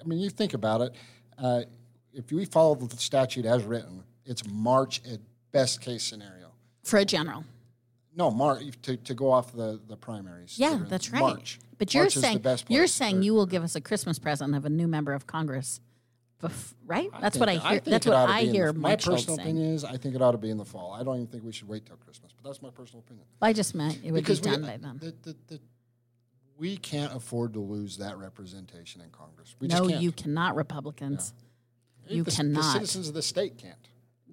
Speaker 3: I mean, you think about it. Uh, if we follow the statute as written, it's March at best case scenario.
Speaker 2: For a general.
Speaker 3: No, March to, to go off the, the primaries.
Speaker 2: Yeah,
Speaker 3: that
Speaker 2: that's right.
Speaker 3: March.
Speaker 2: But you're
Speaker 3: March
Speaker 2: saying you're saying
Speaker 3: Or-
Speaker 2: you will give us a Christmas present of a new member of Congress, bef- right? That's what I hear.
Speaker 3: think
Speaker 2: that's what I
Speaker 3: in the-
Speaker 2: hear.
Speaker 3: My personal opinion is I think it ought to be in the fall. I don't even think we should wait till Christmas, but that's my personal opinion.
Speaker 2: I just meant it would
Speaker 3: because
Speaker 2: be
Speaker 3: we,
Speaker 2: done by then.
Speaker 3: The, the, we can't afford to lose that representation in Congress. We
Speaker 2: no,
Speaker 3: just can't.
Speaker 2: you cannot, Republicans. You
Speaker 3: the,
Speaker 2: cannot.
Speaker 3: The citizens of the state can't.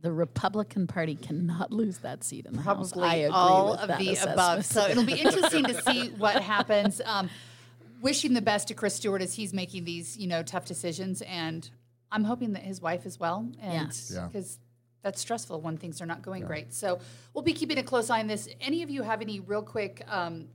Speaker 2: The Republican Party cannot lose that seat in the House.
Speaker 1: Probably
Speaker 2: I agree
Speaker 1: all
Speaker 2: with
Speaker 1: of
Speaker 2: that
Speaker 1: the
Speaker 2: assessment.
Speaker 1: above. So it'll be *laughs* interesting to see what happens. Um, wishing the best to Chris Stewart as he's making these, you know, tough decisions, and I'm hoping that his wife as well, and
Speaker 3: Yeah.
Speaker 1: because that's stressful when things are not going great. So we'll be keeping a close eye on this. Any of you have any real quick? Um,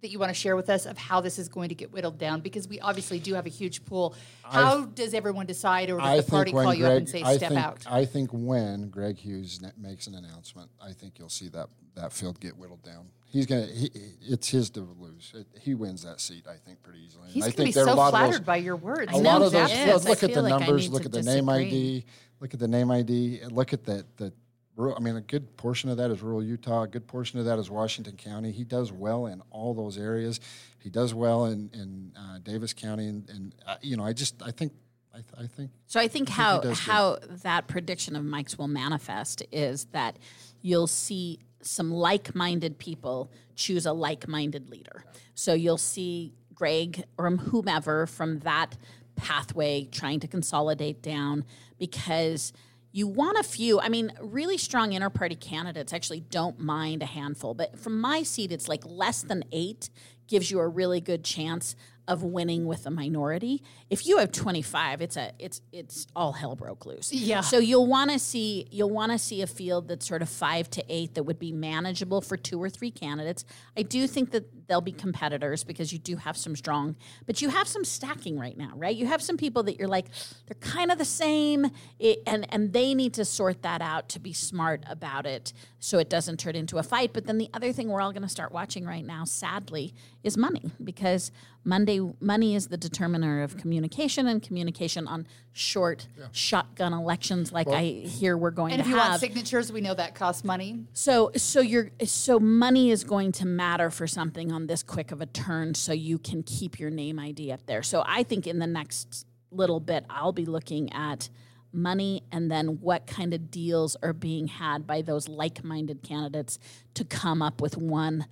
Speaker 1: that you want to share with us of how this is going to get whittled down because we obviously do have a huge pool. How does everyone decide, or does
Speaker 3: I
Speaker 1: the party
Speaker 3: think when
Speaker 1: call you up and say
Speaker 3: I
Speaker 1: step
Speaker 3: think,
Speaker 1: out?
Speaker 3: I think when Greg Hughes ne- makes an announcement, I think you'll see that that field get whittled down. He's gonna. He, it's his to lose. It, he wins that seat, I think, pretty easily.
Speaker 1: He's
Speaker 3: I
Speaker 1: going to
Speaker 3: think
Speaker 1: be
Speaker 3: there are
Speaker 1: so
Speaker 3: a lot of those-
Speaker 1: flattered by your words.
Speaker 2: I
Speaker 3: a
Speaker 2: know
Speaker 3: lot of those.
Speaker 2: he is.
Speaker 3: Look, look at the
Speaker 2: feel like
Speaker 3: numbers. Look
Speaker 2: to
Speaker 3: at the name. ID. Look at the name ID. Look at the the. Rural- I mean, a good portion of that is rural Utah. A good portion of that is Washington County. He does well in all those areas. He does well in in uh, Davis County, and, and uh, you know, I just I think I, th- I think
Speaker 2: So I think how
Speaker 3: good.
Speaker 2: how that prediction of Mike's will manifest is that you'll see some like-minded people choose a like-minded leader. So you'll see Greg or whomever from that pathway trying to consolidate down because you want a few. I mean, really strong inter-party candidates actually don't mind a handful, but from my seat, it's like less than eight gives you a really good chance of winning with a minority. If you have 25, it's a it's it's all hell broke loose.
Speaker 1: Yeah.
Speaker 2: So you'll want to see you'll want to see a field that's sort of 5 to 8 that would be manageable for two or three candidates. I do think that they'll be competitors because you do have some strong, but you have some stacking right now, right? You have some people that you're like they're kind of the same it, and and they need to sort that out to be smart about it so it doesn't turn into a fight. But then the other thing we're all going to start watching right now sadly is money because Monday money is the determiner of communication and communication on short shotgun elections like I hear we're going to have.
Speaker 1: and
Speaker 2: to
Speaker 1: if you
Speaker 2: have.
Speaker 1: want signatures, we know that costs money.
Speaker 2: So so you're so money is going to matter for something on this quick of a turn so you can keep your name ID up there. So I think in the next little bit I'll be looking at money and then what kind of deals are being had by those like-minded candidates to come up with one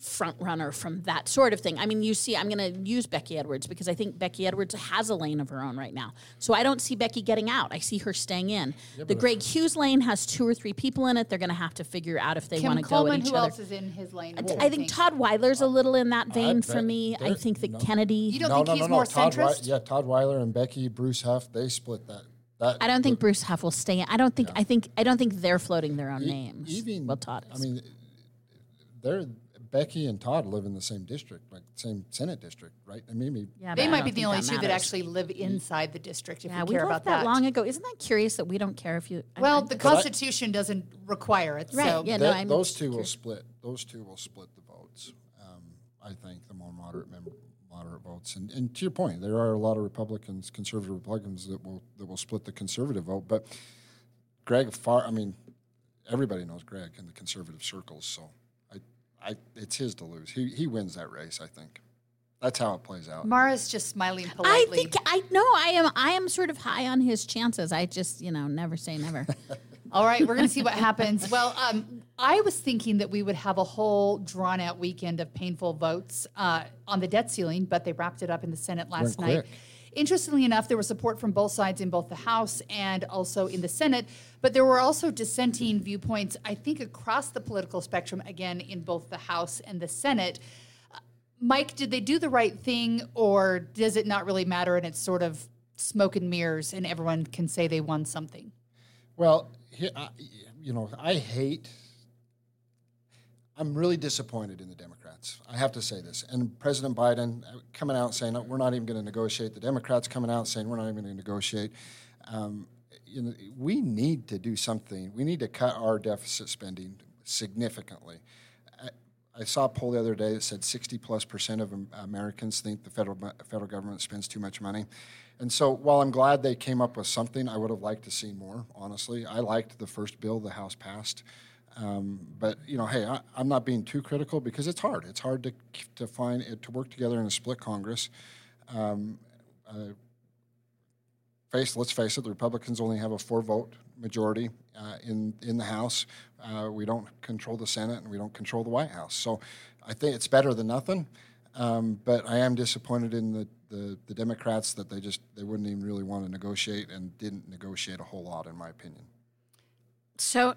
Speaker 2: front runner from that sort of thing. I mean, you see, I'm going to use Becky Edwards because I think Becky Edwards has a lane of her own right now. So I don't see Becky getting out. I see her staying in. the Greg Hughes lane has two or three people in it. They're going to have to figure out if they want to go
Speaker 1: Coleman,
Speaker 2: at each
Speaker 1: who
Speaker 2: other.
Speaker 1: else is in his lane?
Speaker 2: I- I think Todd Weiler's a uh, little in that vein for me. I think that
Speaker 3: no.
Speaker 2: Kennedy.
Speaker 1: You don't
Speaker 3: no,
Speaker 1: think
Speaker 3: no,
Speaker 1: he's
Speaker 3: no, no.
Speaker 1: more
Speaker 3: Todd Wei-
Speaker 1: centrist?
Speaker 3: yeah, Todd Weiler and Becky Bruce Hough, they split that. That
Speaker 2: I don't think Bruce Hough will stay in. I don't think. I think. I don't think they're floating their own names.
Speaker 3: even
Speaker 2: well, Todd is.
Speaker 3: I mean, they're Becky and Todd live in the same district, like same Senate district, right? And maybe
Speaker 2: Yeah,
Speaker 1: They might be the only
Speaker 2: that
Speaker 1: two that actually live inside the district. If
Speaker 2: Yeah,
Speaker 1: you
Speaker 2: we
Speaker 1: care
Speaker 2: left
Speaker 1: about
Speaker 2: that
Speaker 1: that,
Speaker 2: long ago. Isn't that curious that we don't care if you?
Speaker 1: Well,
Speaker 2: I-
Speaker 1: the
Speaker 3: But I-
Speaker 1: Constitution doesn't require it.
Speaker 2: Right,
Speaker 1: So
Speaker 2: yeah.
Speaker 3: That-
Speaker 2: no, I'm
Speaker 3: those
Speaker 2: just
Speaker 3: two will split. Those two will split the votes. Um, I think the more moderate member, moderate votes, and, and to your point, there are a lot of Republicans, conservative Republicans that will that will split the conservative vote. But Greg, far, I mean, everybody knows Greg in the conservative circles, so I, I, it's his to lose. He he wins that race. I think that's how it plays out.
Speaker 1: Maura's just smiling
Speaker 2: I think I know I am. I am sort of high on his chances. I just you know never say never. *laughs*
Speaker 1: All right, we're going to see what happens. Well, um, I was thinking that we would have a whole drawn out weekend of painful votes uh, on the debt ceiling, but they wrapped it up in the Senate last
Speaker 3: Went
Speaker 1: night.
Speaker 3: quick.
Speaker 1: Interestingly enough, there was support from both sides in both the House and also in the Senate, but there were also dissenting viewpoints, I think, across the political spectrum, again, in both the House and the Senate. Uh, Mike, did they do the right thing, or does it not really matter and it's sort of smoke and mirrors and everyone can say they won something?
Speaker 3: Well, you know, I hate. I'm really disappointed in the Democrats. I have to say this. And President Biden uh, coming out saying "No, we're not even going to negotiate. The Democrats coming out saying we're not even going to negotiate. Um, you know, we need to do something. We need to cut our deficit spending significantly. I, I saw a poll the other day that said 60 plus percent of Americans think the federal federal government spends too much money. And so, while I'm glad they came up with something, I would have liked to see more. Honestly, I liked the first bill the House passed, um, but you know, hey, I, I'm not being too critical because it's hard. It's hard to to find it to work together in a split Congress. Um, uh, face, let's face it, the Republicans only have a four vote majority uh, in in the House. Uh, we don't control the Senate, and we don't control the White House. So, I think it's better than nothing. Um, but I am disappointed in the, the, the Democrats that they just they wouldn't even really want to negotiate and didn't negotiate a whole lot, in my opinion.
Speaker 2: So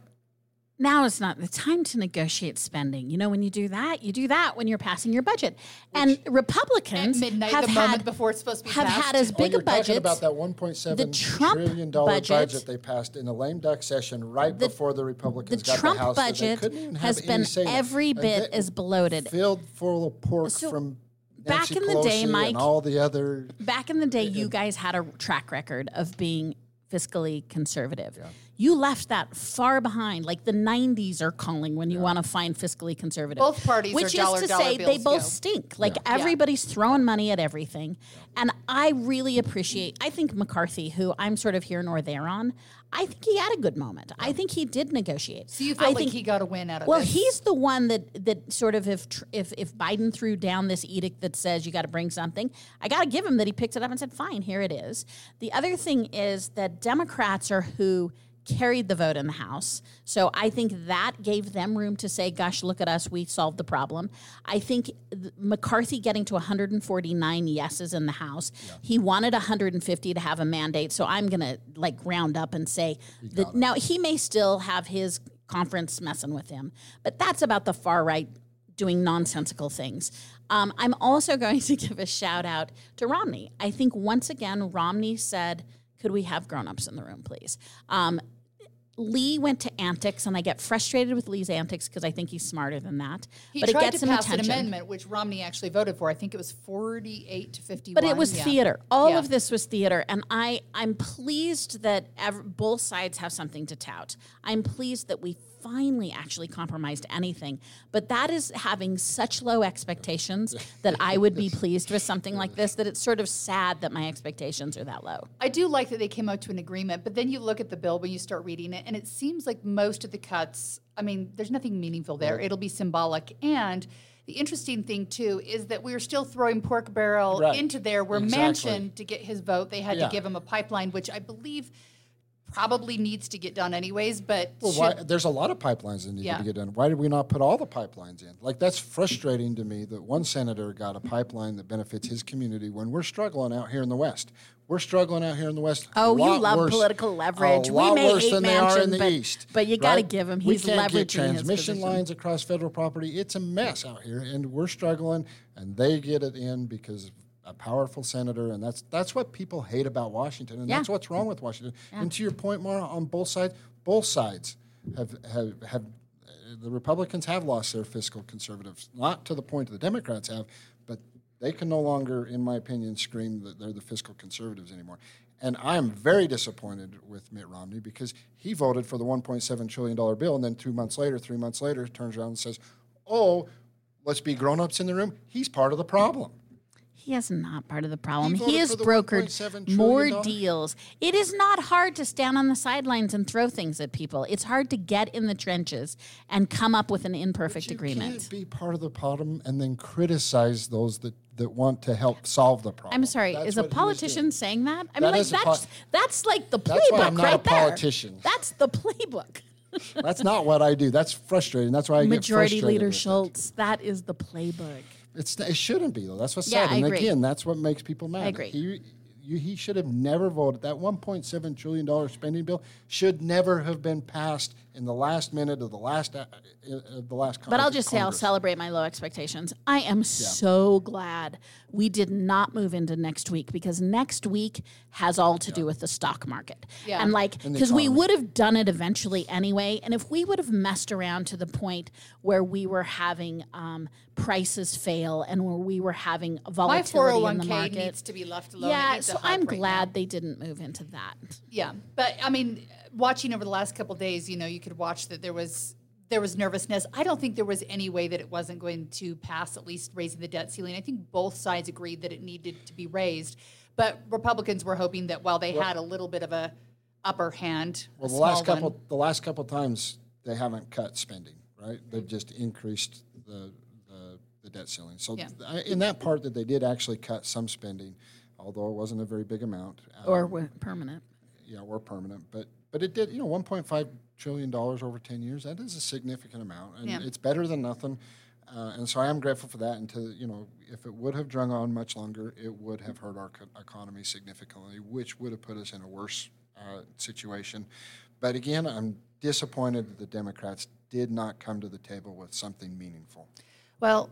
Speaker 2: now is not the time to negotiate spending. You know, when you do that, you do that when you're passing your budget. and
Speaker 1: At
Speaker 2: Republicans
Speaker 1: midnight,
Speaker 2: have
Speaker 1: the
Speaker 2: had,
Speaker 1: before it's supposed to be
Speaker 2: have
Speaker 1: passed.
Speaker 2: had as big
Speaker 3: you're
Speaker 2: a budget.
Speaker 3: about that 1.7
Speaker 2: The Trump
Speaker 3: trillion dollar
Speaker 2: budget-
Speaker 3: budget they passed in a lame duck session right
Speaker 2: The-
Speaker 3: before the
Speaker 2: the
Speaker 3: Republicans got
Speaker 2: Trump
Speaker 3: the House.
Speaker 2: budget has been
Speaker 3: any say in it.
Speaker 2: every bit as bloated.
Speaker 3: filled full of pork
Speaker 2: So,
Speaker 3: from
Speaker 2: back
Speaker 3: Nancy
Speaker 2: in the day, Mike-
Speaker 3: and all the other.
Speaker 2: Back in the day, uh, you uh, guys had a track record of being fiscally conservative. You left that far behind. Like the 90s are calling when you want to find fiscally conservative.
Speaker 1: Both parties
Speaker 2: Which
Speaker 1: are dollar-
Speaker 2: is to
Speaker 1: dollar
Speaker 2: say, they both
Speaker 1: go.
Speaker 2: stink. Like everybody's throwing money at everything. And I really appreciate, I think McCarthy, who I'm sort of here nor there on, I think he had a good moment. I think he did negotiate.
Speaker 1: so you
Speaker 2: I
Speaker 1: felt like
Speaker 2: think
Speaker 1: he got a win out of
Speaker 2: well,
Speaker 1: this.
Speaker 2: he's the one that that sort of if if if Biden threw down this edict that says you got to bring something, I got to give him that he picked it up and said, "Fine, here it is." The other thing is that Democrats are who carried the vote in the House. So I think that gave them room to say, gosh, look at us, we solved the problem. I think McCarthy getting to 149 yeses in the House, he wanted 150 to have a mandate. So I'm going to like round up and say that now he may still have his conference messing with him, but that's about the far right doing nonsensical things. Um, I'm also *laughs* going to give a shout out to Romney. I think once again, Romney said, could we have grown-ups in the room, please? Um, Lee went to antics, and I get frustrated with Lee's antics because I think he's smarter than that.
Speaker 1: he
Speaker 2: but
Speaker 1: tried
Speaker 2: it gets
Speaker 1: to pass
Speaker 2: attention.
Speaker 1: an amendment, which Romney actually voted for. I think it was 48 to 51.
Speaker 2: But it was
Speaker 1: yeah.
Speaker 2: theater. All
Speaker 1: Yeah.
Speaker 2: of this was theater, and I I'm pleased that ev- both sides have something to tout. I'm pleased that we finally actually compromised anything. But that is having such low expectations that I would be pleased with something like this. That it's sort of sad that my expectations are that low.
Speaker 1: I do like that they came out to an agreement, but then you look at the bill when you start reading it, and it seems like most of the cuts, I mean, there's nothing meaningful there. It'll be symbolic. And the interesting thing, too, is that we are still throwing pork barrel
Speaker 3: Right.
Speaker 1: into there where
Speaker 3: Exactly.
Speaker 1: Manchin, to get his vote, they had
Speaker 3: Yeah.
Speaker 1: to give him a pipeline, which I believe probably needs to get done anyways, but
Speaker 3: Well,
Speaker 1: should-
Speaker 3: why, there's a lot of pipelines that need
Speaker 1: Yeah.
Speaker 3: to get done. Why did we not put all the pipelines in? Like that's frustrating to me that one senator got a pipeline that benefits his community when we're struggling out here in the West. We're struggling out here in the West.
Speaker 2: Oh, you love
Speaker 3: worse-
Speaker 2: political leverage.
Speaker 3: A
Speaker 2: We
Speaker 3: lot
Speaker 2: may
Speaker 3: worse
Speaker 2: hate
Speaker 3: than they are in
Speaker 2: Manchin,
Speaker 3: the
Speaker 2: but-
Speaker 3: East.
Speaker 2: but you gotta
Speaker 3: right?
Speaker 2: give him-
Speaker 3: We
Speaker 2: he's
Speaker 3: can't get
Speaker 2: leveraging his
Speaker 3: transmission
Speaker 2: position.
Speaker 3: lines across federal property. It's a mess out here, and we're struggling, and they get it in because of a powerful senator, and that's that's what people hate about Washington, and
Speaker 2: Yeah.
Speaker 3: that's what's wrong with Washington. And to your point, Maura, on both sides, both sides have have have the Republicans have lost their fiscal conservatives, not to the point that the Democrats have, but they can no longer, in my opinion, scream that they're the fiscal conservatives anymore. And I am very disappointed with Mitt Romney because he voted for the $1.7 trillion bill, and then two months later, three months later, turns around and says, "Oh, let's be grown-ups in the room." He's part of the problem.
Speaker 2: He is not part of the problem.
Speaker 3: He
Speaker 2: He, has brokered more deals. It is not hard to stand on the sidelines and throw things at people. It's hard to get in the trenches and come up with an imperfect
Speaker 3: You
Speaker 2: agreement.
Speaker 3: can't be part of the problem and then criticize those that, that want to help solve the problem.
Speaker 2: I'm sorry,
Speaker 3: That's
Speaker 2: is a
Speaker 3: what he was
Speaker 2: politician saying that? I
Speaker 3: That
Speaker 2: mean, like that's that's like the playbook
Speaker 3: That's why I'm not
Speaker 2: right
Speaker 3: a
Speaker 2: there.
Speaker 3: politician.
Speaker 2: That's the playbook.
Speaker 3: That's not what I do. That's frustrating. That's why I
Speaker 2: Majority
Speaker 3: get frustrated
Speaker 2: Leader. Schultz, that is the playbook.
Speaker 3: It's it shouldn't be though. That's what's
Speaker 2: Yeah,
Speaker 3: sad.
Speaker 2: I
Speaker 3: and
Speaker 2: agree.
Speaker 3: again, that's what makes people mad.
Speaker 2: I agree.
Speaker 3: He, you, he should have never voted. That 1.7 trillion dollar spending bill should never have been passed in the last minute of the last uh, uh, of the last.
Speaker 2: But I'll just say I'll celebrate my low expectations. I am so glad we did not move into next week because next week has all to do with the stock market.
Speaker 1: Yeah.
Speaker 2: And like, because we would have done it eventually anyway. And if we would have messed around to the point where we were having um, prices fail and where we were having
Speaker 1: My
Speaker 2: volatility in the
Speaker 1: 401k
Speaker 2: market.
Speaker 1: needs to be left alone.
Speaker 2: Yeah, so I'm
Speaker 1: right
Speaker 2: glad
Speaker 1: now.
Speaker 2: they didn't move into that.
Speaker 1: Yeah, but I mean, watching over the last couple days, you know, you could watch that there was there was nervousness. I don't think there was any way that it wasn't going to pass. At least raising the debt ceiling. I think both sides agreed that it needed to be raised, but Republicans were hoping that while they had a little bit of a upper hand,
Speaker 3: Well, the last couple
Speaker 1: one,
Speaker 3: the last couple times they haven't cut spending, right? They've just increased the the, the debt ceiling. So
Speaker 1: Yeah.
Speaker 3: th- in that part that they did actually cut some spending, although it wasn't a very big amount. uh,
Speaker 2: Or went permanent.
Speaker 3: yeah, or permanent, but but it did. You know, 1.5 trillion dollars over 10 years. That is a significant amount, and
Speaker 1: Yeah.
Speaker 3: it's better than nothing. Uh, and so I am grateful for that. And to you know, if it would have drung on much longer, it would have hurt our co- economy significantly, which would have put us in a worse uh, situation. But again, I'm disappointed that the Democrats did not come to the table with something meaningful.
Speaker 1: Well,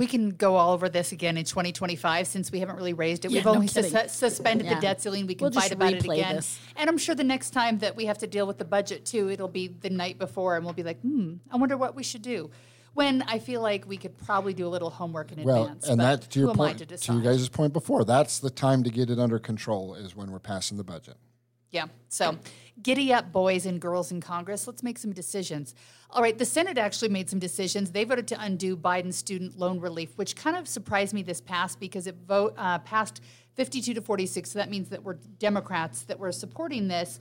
Speaker 1: we can go all over this again in 2025 since we haven't really raised it.
Speaker 2: Yeah,
Speaker 1: We've
Speaker 2: no
Speaker 1: only sus- suspended
Speaker 2: Yeah.
Speaker 1: the debt ceiling. We can
Speaker 2: We'll
Speaker 1: fight about it again.
Speaker 2: this.
Speaker 1: And I'm sure the next time that we have to deal with the budget too, it'll be the night before and we'll be like, hmm, I wonder what we should do. When I feel like we could probably do a little homework in
Speaker 3: Well,
Speaker 1: advance.
Speaker 3: and
Speaker 1: but
Speaker 3: that to your
Speaker 1: who am I
Speaker 3: point,
Speaker 1: to
Speaker 3: to, you guys' point before, that's the time to get it under control is when we're passing the budget.
Speaker 1: Yeah. So giddy up, boys and girls in Congress. Let's make some decisions. All right. The Senate actually made some decisions. They voted to undo Biden's student loan relief, which kind of surprised me this past because it vote uh, passed 52 to 46. So that means that we're Democrats that were supporting this.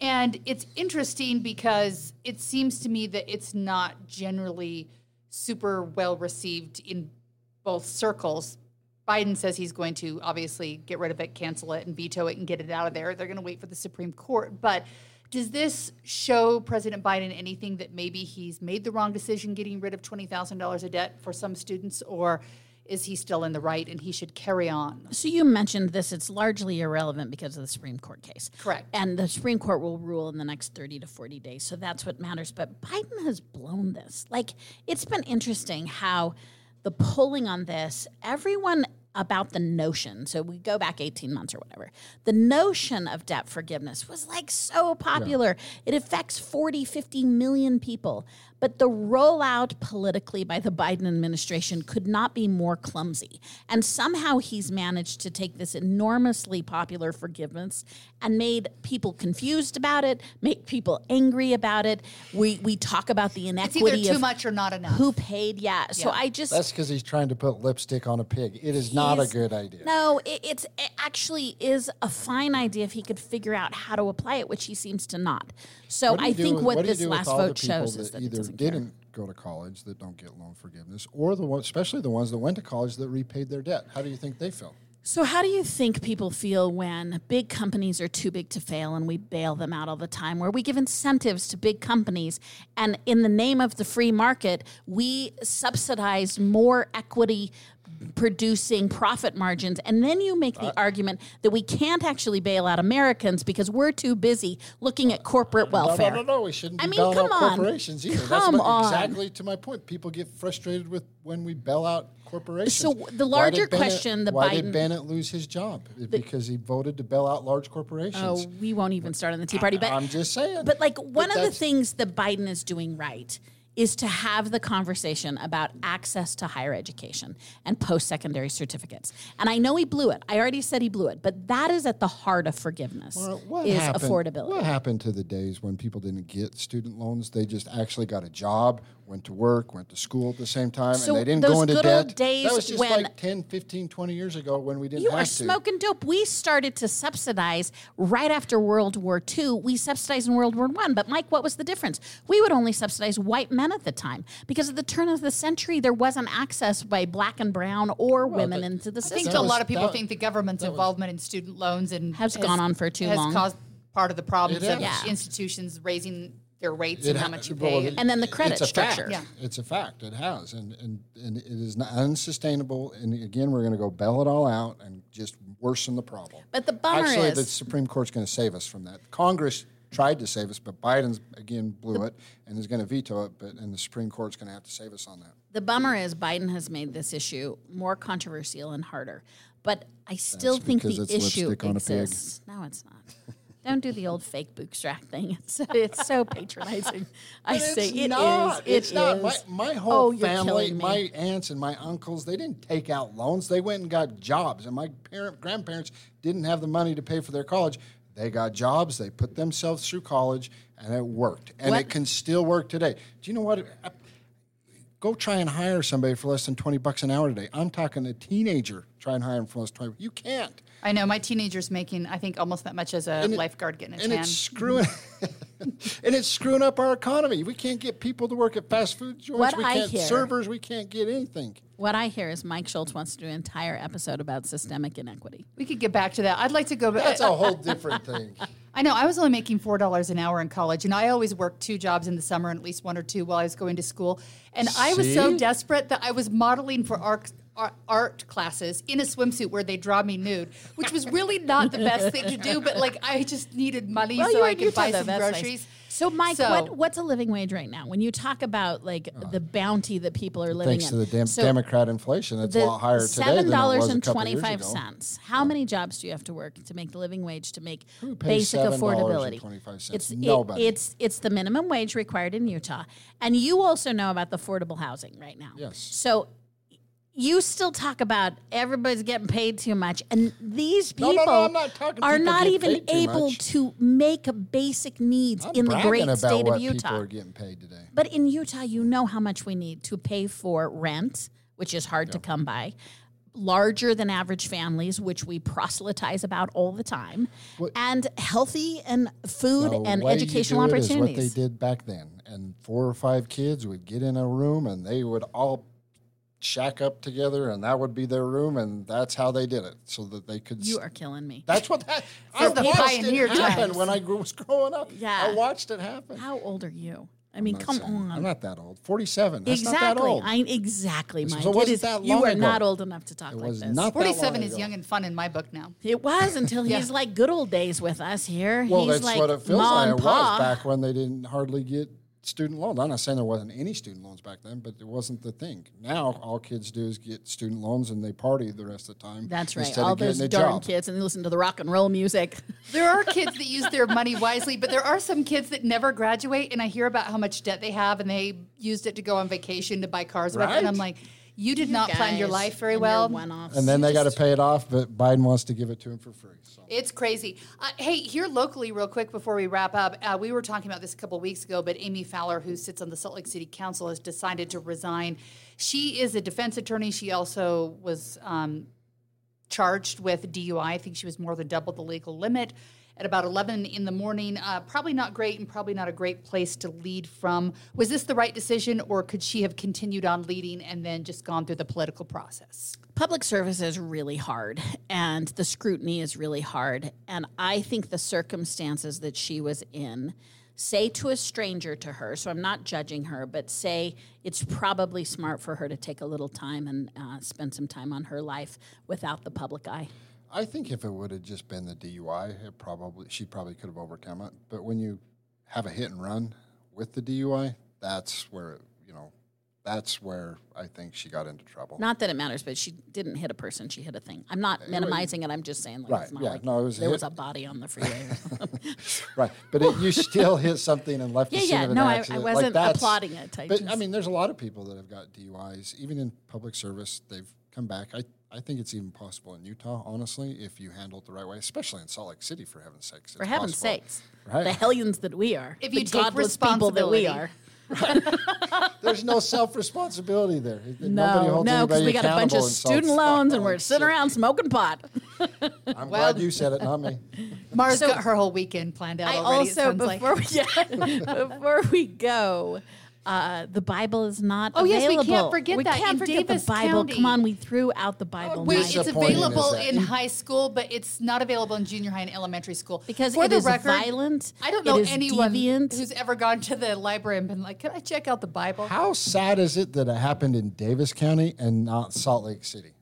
Speaker 1: And it's interesting because it seems to me that it's not generally super well received in both circles. Biden says he's going to obviously get rid of it, cancel it, and veto it and get it out of there. They're going to wait for the Supreme Court. But does this show President Biden anything that maybe he's made the wrong decision getting rid of $20,000 of debt for some students, or is he still in the right and he should carry on?
Speaker 2: So you mentioned this; it's largely irrelevant because of the Supreme Court case.
Speaker 1: Correct.
Speaker 2: And the Supreme Court will rule in the next thirty to forty days. So that's what matters. But Biden has blown this. Like it's been interesting how the polling on this, everyone about the notion. So we go back 18 months or whatever. The notion of debt forgiveness was like so popular. It affects 40, 50 million people. But the rollout politically by the Biden administration could not be more clumsy. And somehow he's managed to take this enormously popular forgiveness and made people confused about it, make people angry about it. We we talk about the inequity
Speaker 1: It's
Speaker 2: inequity
Speaker 1: either too
Speaker 2: of
Speaker 1: much or not enough.
Speaker 2: who paid. Yeah. So I just
Speaker 3: That's because he's trying to put lipstick on a pig. It is not a good idea.
Speaker 2: No, it, it's it actually is a fine idea if he could figure out how to apply it, which he seems to not. So
Speaker 3: What
Speaker 2: I think
Speaker 3: with-
Speaker 2: what,
Speaker 3: you
Speaker 2: this last vote shows is that it
Speaker 3: either
Speaker 2: doesn't care.
Speaker 3: didn't go to college that don't get loan forgiveness, or the ones, especially the ones that went to college that repaid their debt. How do you think they feel?
Speaker 2: So, how do you think people feel when big companies are too big to fail and we bail them out all the time? Where we give incentives to big companies, and in the name of the free market, we subsidize more equity producing profit margins. And then you make the uh. argument that we can't actually bail out Americans because we're too busy looking at corporate welfare.
Speaker 3: No, no, no, no. We shouldn't
Speaker 2: I mean, come
Speaker 3: out
Speaker 2: on.
Speaker 3: corporations either.
Speaker 2: Come on.
Speaker 3: exactly to my point. People get frustrated with when we bail out corporations.
Speaker 2: So the larger
Speaker 3: Bennett-
Speaker 2: question the
Speaker 3: why
Speaker 2: Biden-
Speaker 3: did Bennett lose his job? because he voted to bail out large corporations.
Speaker 2: Oh, we won't even start on the Tea Party. But
Speaker 3: I'm just saying.
Speaker 2: But like one of the things that Biden is doing right is to have the conversation about access to higher education and post secondary certificates. And I know he blew it. I already said he blew it, but that is at the heart of forgiveness
Speaker 3: Well, what
Speaker 2: is
Speaker 3: happened,
Speaker 2: affordability.
Speaker 3: What happened to the days when people didn't get student loans? They just actually got a job, went to work, went to school at the same time,
Speaker 2: So
Speaker 3: and they didn't go into
Speaker 2: good
Speaker 3: debt.
Speaker 2: old days
Speaker 3: that was just
Speaker 2: when-
Speaker 3: like 10, 15, 20 years ago when we didn't
Speaker 2: You
Speaker 3: have
Speaker 2: are
Speaker 3: to.
Speaker 2: smoking dope. We started to subsidize right after World War II. We subsidized in World War One. But Mike, what was the difference? We would only subsidize white men at the time because at the turn of the century there wasn't access by black and brown or women into the
Speaker 1: I think
Speaker 2: system.
Speaker 1: a lot of people
Speaker 3: that-
Speaker 1: think the government's involvement in student loans and
Speaker 2: Has gone on for too
Speaker 1: has
Speaker 2: long.
Speaker 1: caused part of the problems of.
Speaker 2: Yeah.
Speaker 1: institutions raising their rates
Speaker 3: It
Speaker 1: and how much you
Speaker 3: well,
Speaker 1: pay.
Speaker 3: it-
Speaker 2: And then the credit
Speaker 3: a
Speaker 2: structure.
Speaker 1: Yeah.
Speaker 3: It's a fact. It has, and and and it is not unsustainable. And again, we're going to go bail it all out and just worsen the problem.
Speaker 2: But the bummer
Speaker 3: Actually,
Speaker 2: is-
Speaker 3: the Supreme Court's going to save us from that. Congress tried to save us, but Biden's again blew it and is going to veto it. But and the Supreme Court's going to have to save us on that.
Speaker 2: The bummer is Biden has made this issue more controversial and harder. But I still
Speaker 3: That's
Speaker 2: think the
Speaker 3: it's
Speaker 2: issue
Speaker 3: lipstick on a pig.
Speaker 2: exists. No, it's not. Don't do the old fake bootstrap thing. It's, it's so patronizing. I say it is.
Speaker 3: not.
Speaker 2: It
Speaker 3: it's not. My, my
Speaker 2: Oh,
Speaker 3: whole
Speaker 2: you're
Speaker 3: family, my aunts and my uncles, they didn't take out loans. They went and got jobs. And my parent, grandparents didn't have the money to pay for their college. They got jobs. They put themselves through college, and it worked. And
Speaker 2: What-
Speaker 3: it can still work today. Do you know what? I- Go try and hire somebody for less than twenty bucks an hour today. I'm talking a teenager. Try and hire them for less than twenty. You can't.
Speaker 1: I know my teenager's making I think almost that much as a
Speaker 3: And it-
Speaker 1: lifeguard getting a
Speaker 3: and
Speaker 1: tan.
Speaker 3: it's screwing *laughs* and it's screwing up our economy. We can't get people to work at fast food joints.
Speaker 2: What
Speaker 3: we
Speaker 2: I
Speaker 3: can't
Speaker 2: hear-
Speaker 3: servers. We can't get anything.
Speaker 2: What I hear is Mike Schultz wants to do an entire episode about systemic inequity.
Speaker 1: we could get back to that. I'd like to go back.
Speaker 3: That's a uh, whole uh, different *laughs* thing.
Speaker 1: I know. I was only making four dollars an hour in college, and I always worked two jobs in the summer, and at least one or two while I was going to school. And I was so desperate that I was modeling for art, art, art classes in a swimsuit where they draw me nude, which was really not the best thing to do. But like, I just needed money
Speaker 2: Well,
Speaker 1: so I could
Speaker 2: Utah,
Speaker 1: buy
Speaker 2: though.
Speaker 1: some
Speaker 2: That's nice.
Speaker 1: groceries.
Speaker 2: So, Mike,
Speaker 1: So-
Speaker 2: what, what's a living wage right now? When you talk about like uh, the bounty that people are living
Speaker 3: Thanks
Speaker 2: in,
Speaker 3: to the dem-
Speaker 2: So
Speaker 3: Democrat inflation, it's a lot higher today than
Speaker 2: Seven dollars
Speaker 3: and twenty five cents. a
Speaker 2: and
Speaker 3: couple
Speaker 2: twenty
Speaker 3: years
Speaker 2: five
Speaker 3: ago.
Speaker 2: cents. How many jobs do you have to work to make the living wage to make
Speaker 3: Who pays
Speaker 2: basic affordability?
Speaker 3: $7.25?
Speaker 2: It's it-
Speaker 3: Nobody.
Speaker 2: it's it's the minimum wage required in Utah, and you also know about the affordable housing right now.
Speaker 3: Yes.
Speaker 2: So. You still talk about everybody's getting paid too much, and these people
Speaker 3: no, no, I'm not
Speaker 2: are not even able
Speaker 3: much.
Speaker 2: to make basic needs
Speaker 3: I'm
Speaker 2: in the great state
Speaker 3: what
Speaker 2: of Utah.
Speaker 3: people are getting paid today.
Speaker 2: But in Utah, you know how much we need to pay for rent, which is hard to come by, larger than average families, which we proselytize about all the time, and healthy and food and educational
Speaker 3: do it is
Speaker 2: opportunities.
Speaker 3: what they did back then, and four or five kids would get in a room, and they would all shack up together, and that would be their room, and that's how they did it, so that they could.
Speaker 2: You are killing me.
Speaker 3: That's what that. *laughs* I
Speaker 1: the
Speaker 3: watched
Speaker 1: pioneer
Speaker 3: it happen
Speaker 1: times.
Speaker 3: when I was growing up.
Speaker 2: Yeah.
Speaker 3: I watched it happen.
Speaker 2: How old are you? I mean, come on.
Speaker 3: I'm not that old. Forty-seven. That's
Speaker 2: exactly.
Speaker 3: not that old.
Speaker 2: I exactly, Mike.
Speaker 3: it wasn't
Speaker 2: is,
Speaker 3: that
Speaker 2: you are
Speaker 3: ago.
Speaker 2: not old enough to talk
Speaker 3: it
Speaker 2: like this.
Speaker 3: not. that
Speaker 1: Forty-seven
Speaker 3: long
Speaker 1: is
Speaker 3: ago.
Speaker 1: young and fun in my book now.
Speaker 2: It was until *laughs*
Speaker 1: Yeah.
Speaker 2: he's like good old days with us here.
Speaker 3: Well,
Speaker 2: he's
Speaker 3: that's
Speaker 2: like
Speaker 3: what it feels like. It was back when they didn't hardly get student loans. I'm not saying there wasn't any student loans back then, but it wasn't the thing. Now all kids do is get student loans and they party the rest of the time.
Speaker 2: That's right.
Speaker 3: Instead
Speaker 2: All those
Speaker 3: getting
Speaker 2: darn
Speaker 3: job.
Speaker 2: kids and they listen to the rock and roll music. *laughs*
Speaker 1: There are kids that use their money wisely, but there are some kids that never graduate, and I hear about how much debt they have, and they used it to go on vacation to buy cars with, and I'm like, you did not plan your life very
Speaker 2: and
Speaker 1: well.
Speaker 2: one-offs.
Speaker 3: And then
Speaker 2: You
Speaker 3: they got to pay it off, but Biden wants to give it to him for free. So.
Speaker 1: It's crazy. Uh, hey, here locally, real quick before we wrap up, uh, we were talking about this a couple weeks ago, but Amy Fowler, who sits on the Salt Lake City Council, has decided to resign. She is a defense attorney. She also was um, charged with DUI. I think she was more than double the legal limit at about 11 in the morning. Uh, probably not great and probably not a great place to lead from. Was this the right decision, or could she have continued on leading and then just gone through the political process?
Speaker 2: public service is really hard and the scrutiny is really hard and i think the circumstances that she was in say to a stranger to her so i'm not judging her but say it's probably smart for her to take a little time and uh, spend some time on her life without the public eye
Speaker 3: I think if it would have just been the DUI, it probably she probably could have overcome it. But when you have a hit and run with the DUI, that's where it, you know that's where I think she got into trouble.
Speaker 2: Not that it matters, but she didn't hit a person; she hit a thing. I'm not minimizing it. I'm just saying, like,
Speaker 3: Right,
Speaker 2: it's not
Speaker 3: yeah,
Speaker 2: like
Speaker 3: no, it was
Speaker 2: there
Speaker 3: hit.
Speaker 2: was a body on the freeway. *laughs*
Speaker 3: Right, but it, you still hit something and left
Speaker 2: Yeah,
Speaker 3: the scene
Speaker 2: yeah,
Speaker 3: of an
Speaker 2: no, I- I wasn't
Speaker 3: like
Speaker 2: applauding it. I
Speaker 3: but I mean, there's a lot of people that have got DUIs, even in public service. They've come back. I, I think it's even possible in Utah, honestly, if you handle it the right way, especially in Salt Lake City, for heaven's sakes.
Speaker 2: For heaven's sakes,
Speaker 3: Right.
Speaker 2: the hellions that we are,
Speaker 1: If
Speaker 2: the
Speaker 1: you take
Speaker 2: godless people that we
Speaker 1: responsibility.
Speaker 2: are.
Speaker 3: There's no self responsibility there.
Speaker 2: No, no, because we got a bunch of
Speaker 3: accountable in Salt-
Speaker 2: student loans and we're sitting around smoking pot.
Speaker 3: I'm
Speaker 1: Well-
Speaker 3: glad you said it, not me. *laughs*
Speaker 1: Maura's
Speaker 2: So-
Speaker 1: got her whole weekend planned out
Speaker 2: I
Speaker 1: already. it
Speaker 2: also
Speaker 1: sounds like.
Speaker 2: before we, *laughs* yeah, before we go, uh, the Bible is not.
Speaker 1: Oh, yes, we can't forget
Speaker 2: we
Speaker 1: that.
Speaker 2: can't
Speaker 1: in
Speaker 2: forget
Speaker 1: Davis
Speaker 2: the Bible.
Speaker 1: County.
Speaker 2: Come on, we threw out the Bible.
Speaker 1: Wait, it's available in high school, but it's not available in junior high and elementary school.
Speaker 2: because
Speaker 1: For
Speaker 2: it
Speaker 1: the
Speaker 2: is
Speaker 1: record,
Speaker 2: violent.
Speaker 1: I don't know anyone
Speaker 2: deviant.
Speaker 1: who's ever gone to the library and been like, "Can I check out the Bible?"
Speaker 3: How sad is it that it happened in Davis County and not Salt Lake City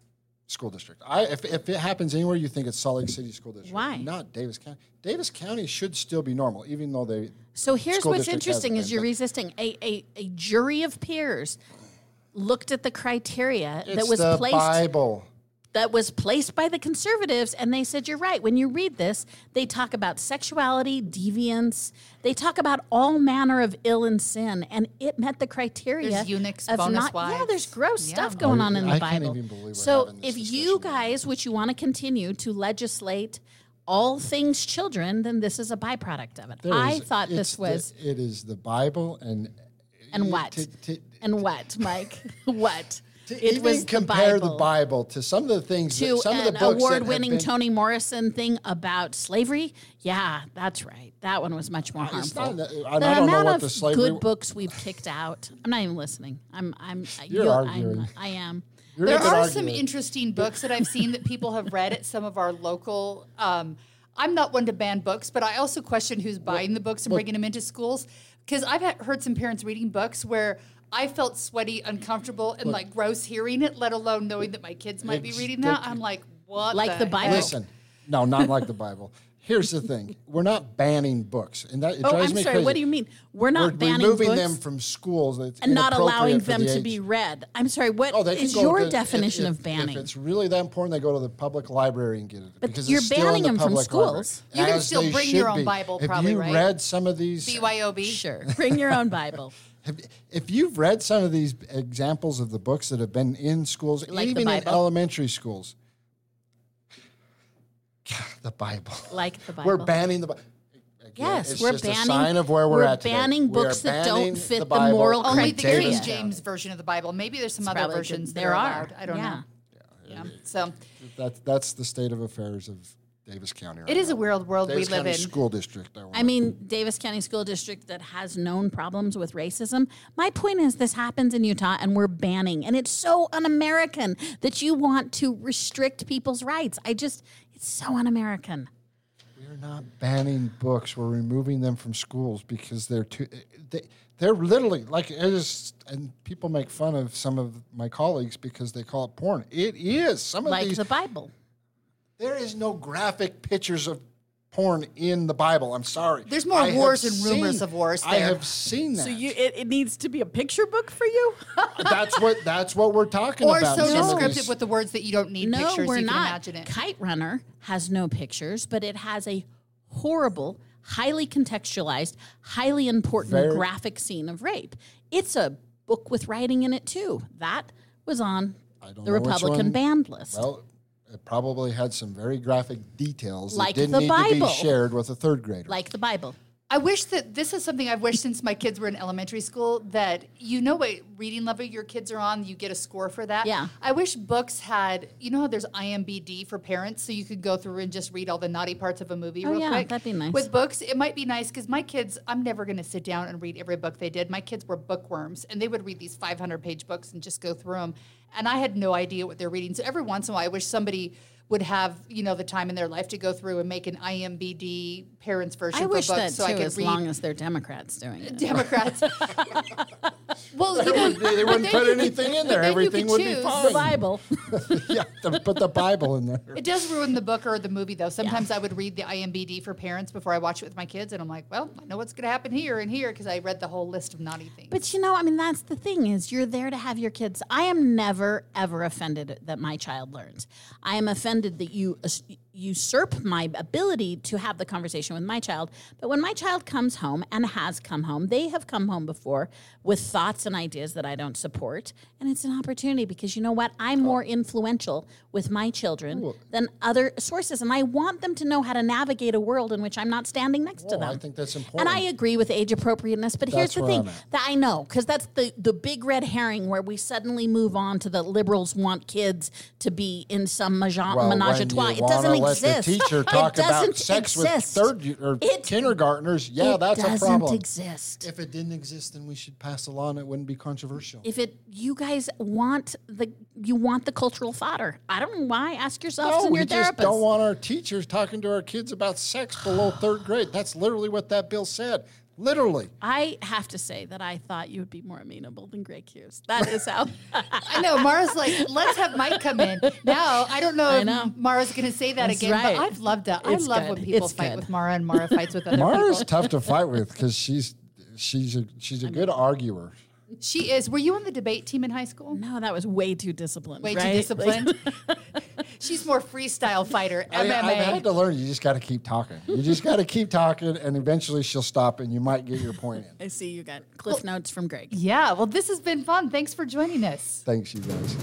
Speaker 3: School District? I, if, if it happens anywhere, you think it's Salt Lake City School District.
Speaker 2: Why?
Speaker 3: Not Davis County. Davis County should still be normal, even though they.
Speaker 2: So here's what's interesting: is you're resisting a, a a jury of peers looked at the criteria that was placed
Speaker 3: it's
Speaker 2: was
Speaker 3: the
Speaker 2: placed
Speaker 3: Bible.
Speaker 2: That was placed by the conservatives and they said you're right. When you read this they talk about sexuality deviance. They talk about all manner of ill and sin and it met the criteria
Speaker 1: There's eunuchs,
Speaker 2: of
Speaker 1: bonus
Speaker 2: not, yeah there's gross
Speaker 1: Yeah.
Speaker 2: stuff going on in the
Speaker 3: I can't
Speaker 2: bible.
Speaker 3: even believe we're
Speaker 2: so
Speaker 3: this
Speaker 2: if you
Speaker 3: discussion.
Speaker 2: guys which you want to continue to legislate all things children then this is a byproduct of it.
Speaker 3: There
Speaker 2: i
Speaker 3: is-
Speaker 2: thought
Speaker 3: it's
Speaker 2: this
Speaker 3: the-
Speaker 2: was
Speaker 3: it is the Bible and.
Speaker 2: and what?
Speaker 3: to- to-
Speaker 2: and what mike? *laughs* What
Speaker 3: to
Speaker 2: it
Speaker 3: even
Speaker 2: was the
Speaker 3: compare
Speaker 2: bible
Speaker 3: the Bible to some of the things, that,
Speaker 2: to
Speaker 3: some of the
Speaker 2: an
Speaker 3: books
Speaker 2: award-winning
Speaker 3: been-
Speaker 2: Toni Morrison thing about slavery. Yeah, that's right. That one was much more harmful.
Speaker 3: not that-
Speaker 2: the
Speaker 3: I- I don't know
Speaker 2: amount
Speaker 3: what
Speaker 2: of
Speaker 3: the slavery-
Speaker 2: good books we've kicked out. I'm not even listening. I'm. I'm.
Speaker 3: You're
Speaker 2: you'll-
Speaker 3: arguing.
Speaker 2: I'm, I am.
Speaker 3: You're
Speaker 1: There
Speaker 3: a good
Speaker 1: are some interesting books that I've seen that people have read at some of our local. Um, I'm not one to ban books, but I also question who's buying the books and bringing them into schools because I've heard some parents reading books where I felt sweaty, uncomfortable, and like gross hearing it, let alone knowing that my kids might be reading that. I'm like, what?
Speaker 2: Like the Bible?
Speaker 1: heck?
Speaker 3: Listen, no, not like the Bible. Here's the thing: we're not banning books, and that it
Speaker 2: Oh,
Speaker 3: drives
Speaker 2: I'm
Speaker 3: me
Speaker 2: sorry.
Speaker 3: crazy.
Speaker 2: What do you mean? We're
Speaker 3: We're
Speaker 2: not banning books.
Speaker 3: removing
Speaker 2: books
Speaker 3: them from schools It's
Speaker 2: and not allowing them
Speaker 3: the
Speaker 2: to
Speaker 3: age.
Speaker 2: be read. I'm sorry. What
Speaker 3: Oh, they
Speaker 2: is your
Speaker 3: to-
Speaker 2: definition
Speaker 3: if-
Speaker 2: of banning?
Speaker 3: If it's really that important, they go to the public library and get it.
Speaker 2: But
Speaker 3: because
Speaker 2: you're
Speaker 3: it's still in
Speaker 2: banning
Speaker 3: the
Speaker 2: them from
Speaker 3: public library,
Speaker 2: schools.
Speaker 1: You can
Speaker 3: as
Speaker 1: still bring your own
Speaker 3: be.
Speaker 1: Bible,
Speaker 3: Have
Speaker 1: probably,
Speaker 3: you
Speaker 1: right?
Speaker 3: read some of these?
Speaker 1: BYOB.
Speaker 2: sure. *laughs* Bring your own Bible.
Speaker 3: Have, if you've read some of these examples of the books that have been in schools,
Speaker 2: Like
Speaker 3: even in elementary schools, the Bible.
Speaker 2: Like the Bible.
Speaker 3: We're banning the Bible.
Speaker 2: Yes,
Speaker 3: it's
Speaker 2: we're
Speaker 3: just
Speaker 2: banning.
Speaker 3: a sign of where we're,
Speaker 2: we're
Speaker 3: at today.
Speaker 2: banning
Speaker 3: We are
Speaker 2: books that don't fit the,
Speaker 3: Bible
Speaker 2: moral
Speaker 3: in
Speaker 1: Only the. King
Speaker 3: Davis
Speaker 1: James version of the Bible. Maybe there's some
Speaker 2: It's
Speaker 1: other versions
Speaker 2: There
Speaker 1: are
Speaker 2: are.
Speaker 1: allowed. I don't
Speaker 2: Yeah.
Speaker 1: know. Yeah. So
Speaker 3: That's that's the state of affairs of Davis County. Right
Speaker 1: it is
Speaker 3: now.
Speaker 1: a weird world
Speaker 3: Davis
Speaker 1: we live
Speaker 3: County
Speaker 1: in.
Speaker 3: School District.
Speaker 2: I mean, Davis County School District that has known problems with racism. My point is, this happens in Utah and we're banning. And it's so un American that you want to restrict people's rights. I just, it's so un American.
Speaker 3: we're not banning books. We're removing them from schools because they're too. Eh, they, they're literally like it is, and people make fun of some of my colleagues because they call it porn. It is some of these.
Speaker 2: Like
Speaker 3: these.
Speaker 2: the Bible.
Speaker 3: There is no graphic pictures of porn in the Bible. I'm sorry.
Speaker 1: There's more
Speaker 3: I
Speaker 1: wars and rumors
Speaker 3: seen-
Speaker 1: of wars
Speaker 3: I have seen that.
Speaker 2: So you, it, it needs to be a picture book for you? *laughs*
Speaker 3: that's what that's what we're talking
Speaker 1: or
Speaker 3: about.
Speaker 1: so descriptive
Speaker 3: these-
Speaker 1: with the words that you don't need
Speaker 2: no,
Speaker 1: pictures.
Speaker 2: we're
Speaker 1: you can
Speaker 2: not.
Speaker 1: imagine it.
Speaker 2: Kite Runner has no pictures, but it has a horrible, highly contextualized, highly important
Speaker 3: Very-
Speaker 2: graphic scene of rape. It's a book with writing in it too. That was on
Speaker 3: I don't
Speaker 2: the
Speaker 3: know
Speaker 2: Republican
Speaker 3: one.
Speaker 2: banned list.
Speaker 3: Well, it probably had some very graphic details
Speaker 2: Like
Speaker 3: that didn't
Speaker 2: the
Speaker 3: need to be shared with a third grader.
Speaker 2: like the Bible.
Speaker 1: I wish that this is something I've wished since my kids were in elementary school that you know what reading level your kids are on, you get a score for that.
Speaker 2: Yeah.
Speaker 1: I wish books had, you know how there's IMBD for parents, so you could go through and just read all the naughty parts of a movie
Speaker 2: Oh,
Speaker 1: real
Speaker 2: yeah,
Speaker 1: quick.
Speaker 2: that'd be nice.
Speaker 1: With books, it might be nice because my kids, I'm never going to sit down and read every book they did. My kids were bookworms and they would read these 500 page books and just go through them. And I had no idea what they're reading. So every once in a while, I wish somebody would have, you know, the time in their life to go through and make an IMBD parents version
Speaker 2: I wish
Speaker 1: books
Speaker 2: that
Speaker 1: so I
Speaker 2: too,
Speaker 1: could
Speaker 2: as
Speaker 1: read
Speaker 2: long as they're Democrats doing it.
Speaker 1: Democrats. *laughs* Well, you know,
Speaker 3: they, they wouldn't put
Speaker 1: you could-
Speaker 3: anything in *laughs* there. Everything
Speaker 1: could
Speaker 3: would be fine.
Speaker 2: The Bible. *laughs*
Speaker 3: yeah, the, put the Bible in there.
Speaker 1: It does ruin the book or the movie, though. Sometimes I would read the IMBD for parents before I watch it with my kids, and I'm like, well, I know what's going to happen here and here because I read the whole list of naughty things.
Speaker 2: But you know, I mean, that's the thing is you're there to have your kids. I am never ever offended that my child learns. I am offended that you uh, usurp my ability to have the conversation with my child. But when my child comes home and has come home, they have come home before with thoughts and ideas that I don't support, and it's an opportunity because you know what? I'm more influential with my children than other sources, and I want them to know how to navigate a world in which I'm not standing next to them.
Speaker 3: I think that's important. And.
Speaker 2: I agree with age appropriateness, but here's the thing that I know because that's the the big red herring where we suddenly move on to the liberals want kids to be in some menage,
Speaker 3: Well,
Speaker 2: menage a trois. It doesn't
Speaker 3: let
Speaker 2: exist.
Speaker 3: the teacher
Speaker 2: It
Speaker 3: talk about
Speaker 2: doesn't
Speaker 3: sex with
Speaker 2: exist.
Speaker 3: third y- or
Speaker 2: It-
Speaker 3: kindergartners, yeah, that's a problem.
Speaker 2: It doesn't exist.
Speaker 3: If it didn't exist, then we should pass a law and it wouldn't be controversial.
Speaker 2: If it, you guys want the you want the cultural fodder. I don't know why. Ask yourselves
Speaker 3: no,
Speaker 2: and
Speaker 3: we
Speaker 2: your
Speaker 3: just
Speaker 2: therapist.
Speaker 3: don't want our teachers talking to our kids about sex below third grade. That's literally what that bill said. Literally.
Speaker 2: I have to say that I thought you would be more amenable than Greg Hughes. That is how. *laughs* *laughs*
Speaker 1: I know Maura's like, let's have Mike come in. Now I don't know
Speaker 2: I
Speaker 1: if. Maura's going to say that
Speaker 2: That's
Speaker 1: again,
Speaker 2: right.
Speaker 1: but I've loved it. I
Speaker 2: It's
Speaker 1: love
Speaker 2: good.
Speaker 1: when people
Speaker 2: It's
Speaker 1: fight
Speaker 2: good.
Speaker 1: with Maura and Maura fights with other
Speaker 3: people.
Speaker 1: Maura's people.
Speaker 3: tough to fight with because she's she's a she's a good arguer.
Speaker 1: She is. Were you on the debate team in high school?
Speaker 2: no, that was way too disciplined.
Speaker 1: Way
Speaker 2: right?
Speaker 1: too disciplined. *laughs* She's more freestyle fighter,
Speaker 3: I,
Speaker 1: MMA.
Speaker 3: I've had to learn. You just got to keep talking. You just got to keep talking, and eventually she'll stop, and you might get your point in.
Speaker 2: I see you got cliff notes from Greg.
Speaker 1: yeah, well, this has been fun. Thanks for joining us.
Speaker 3: Thanks, you guys.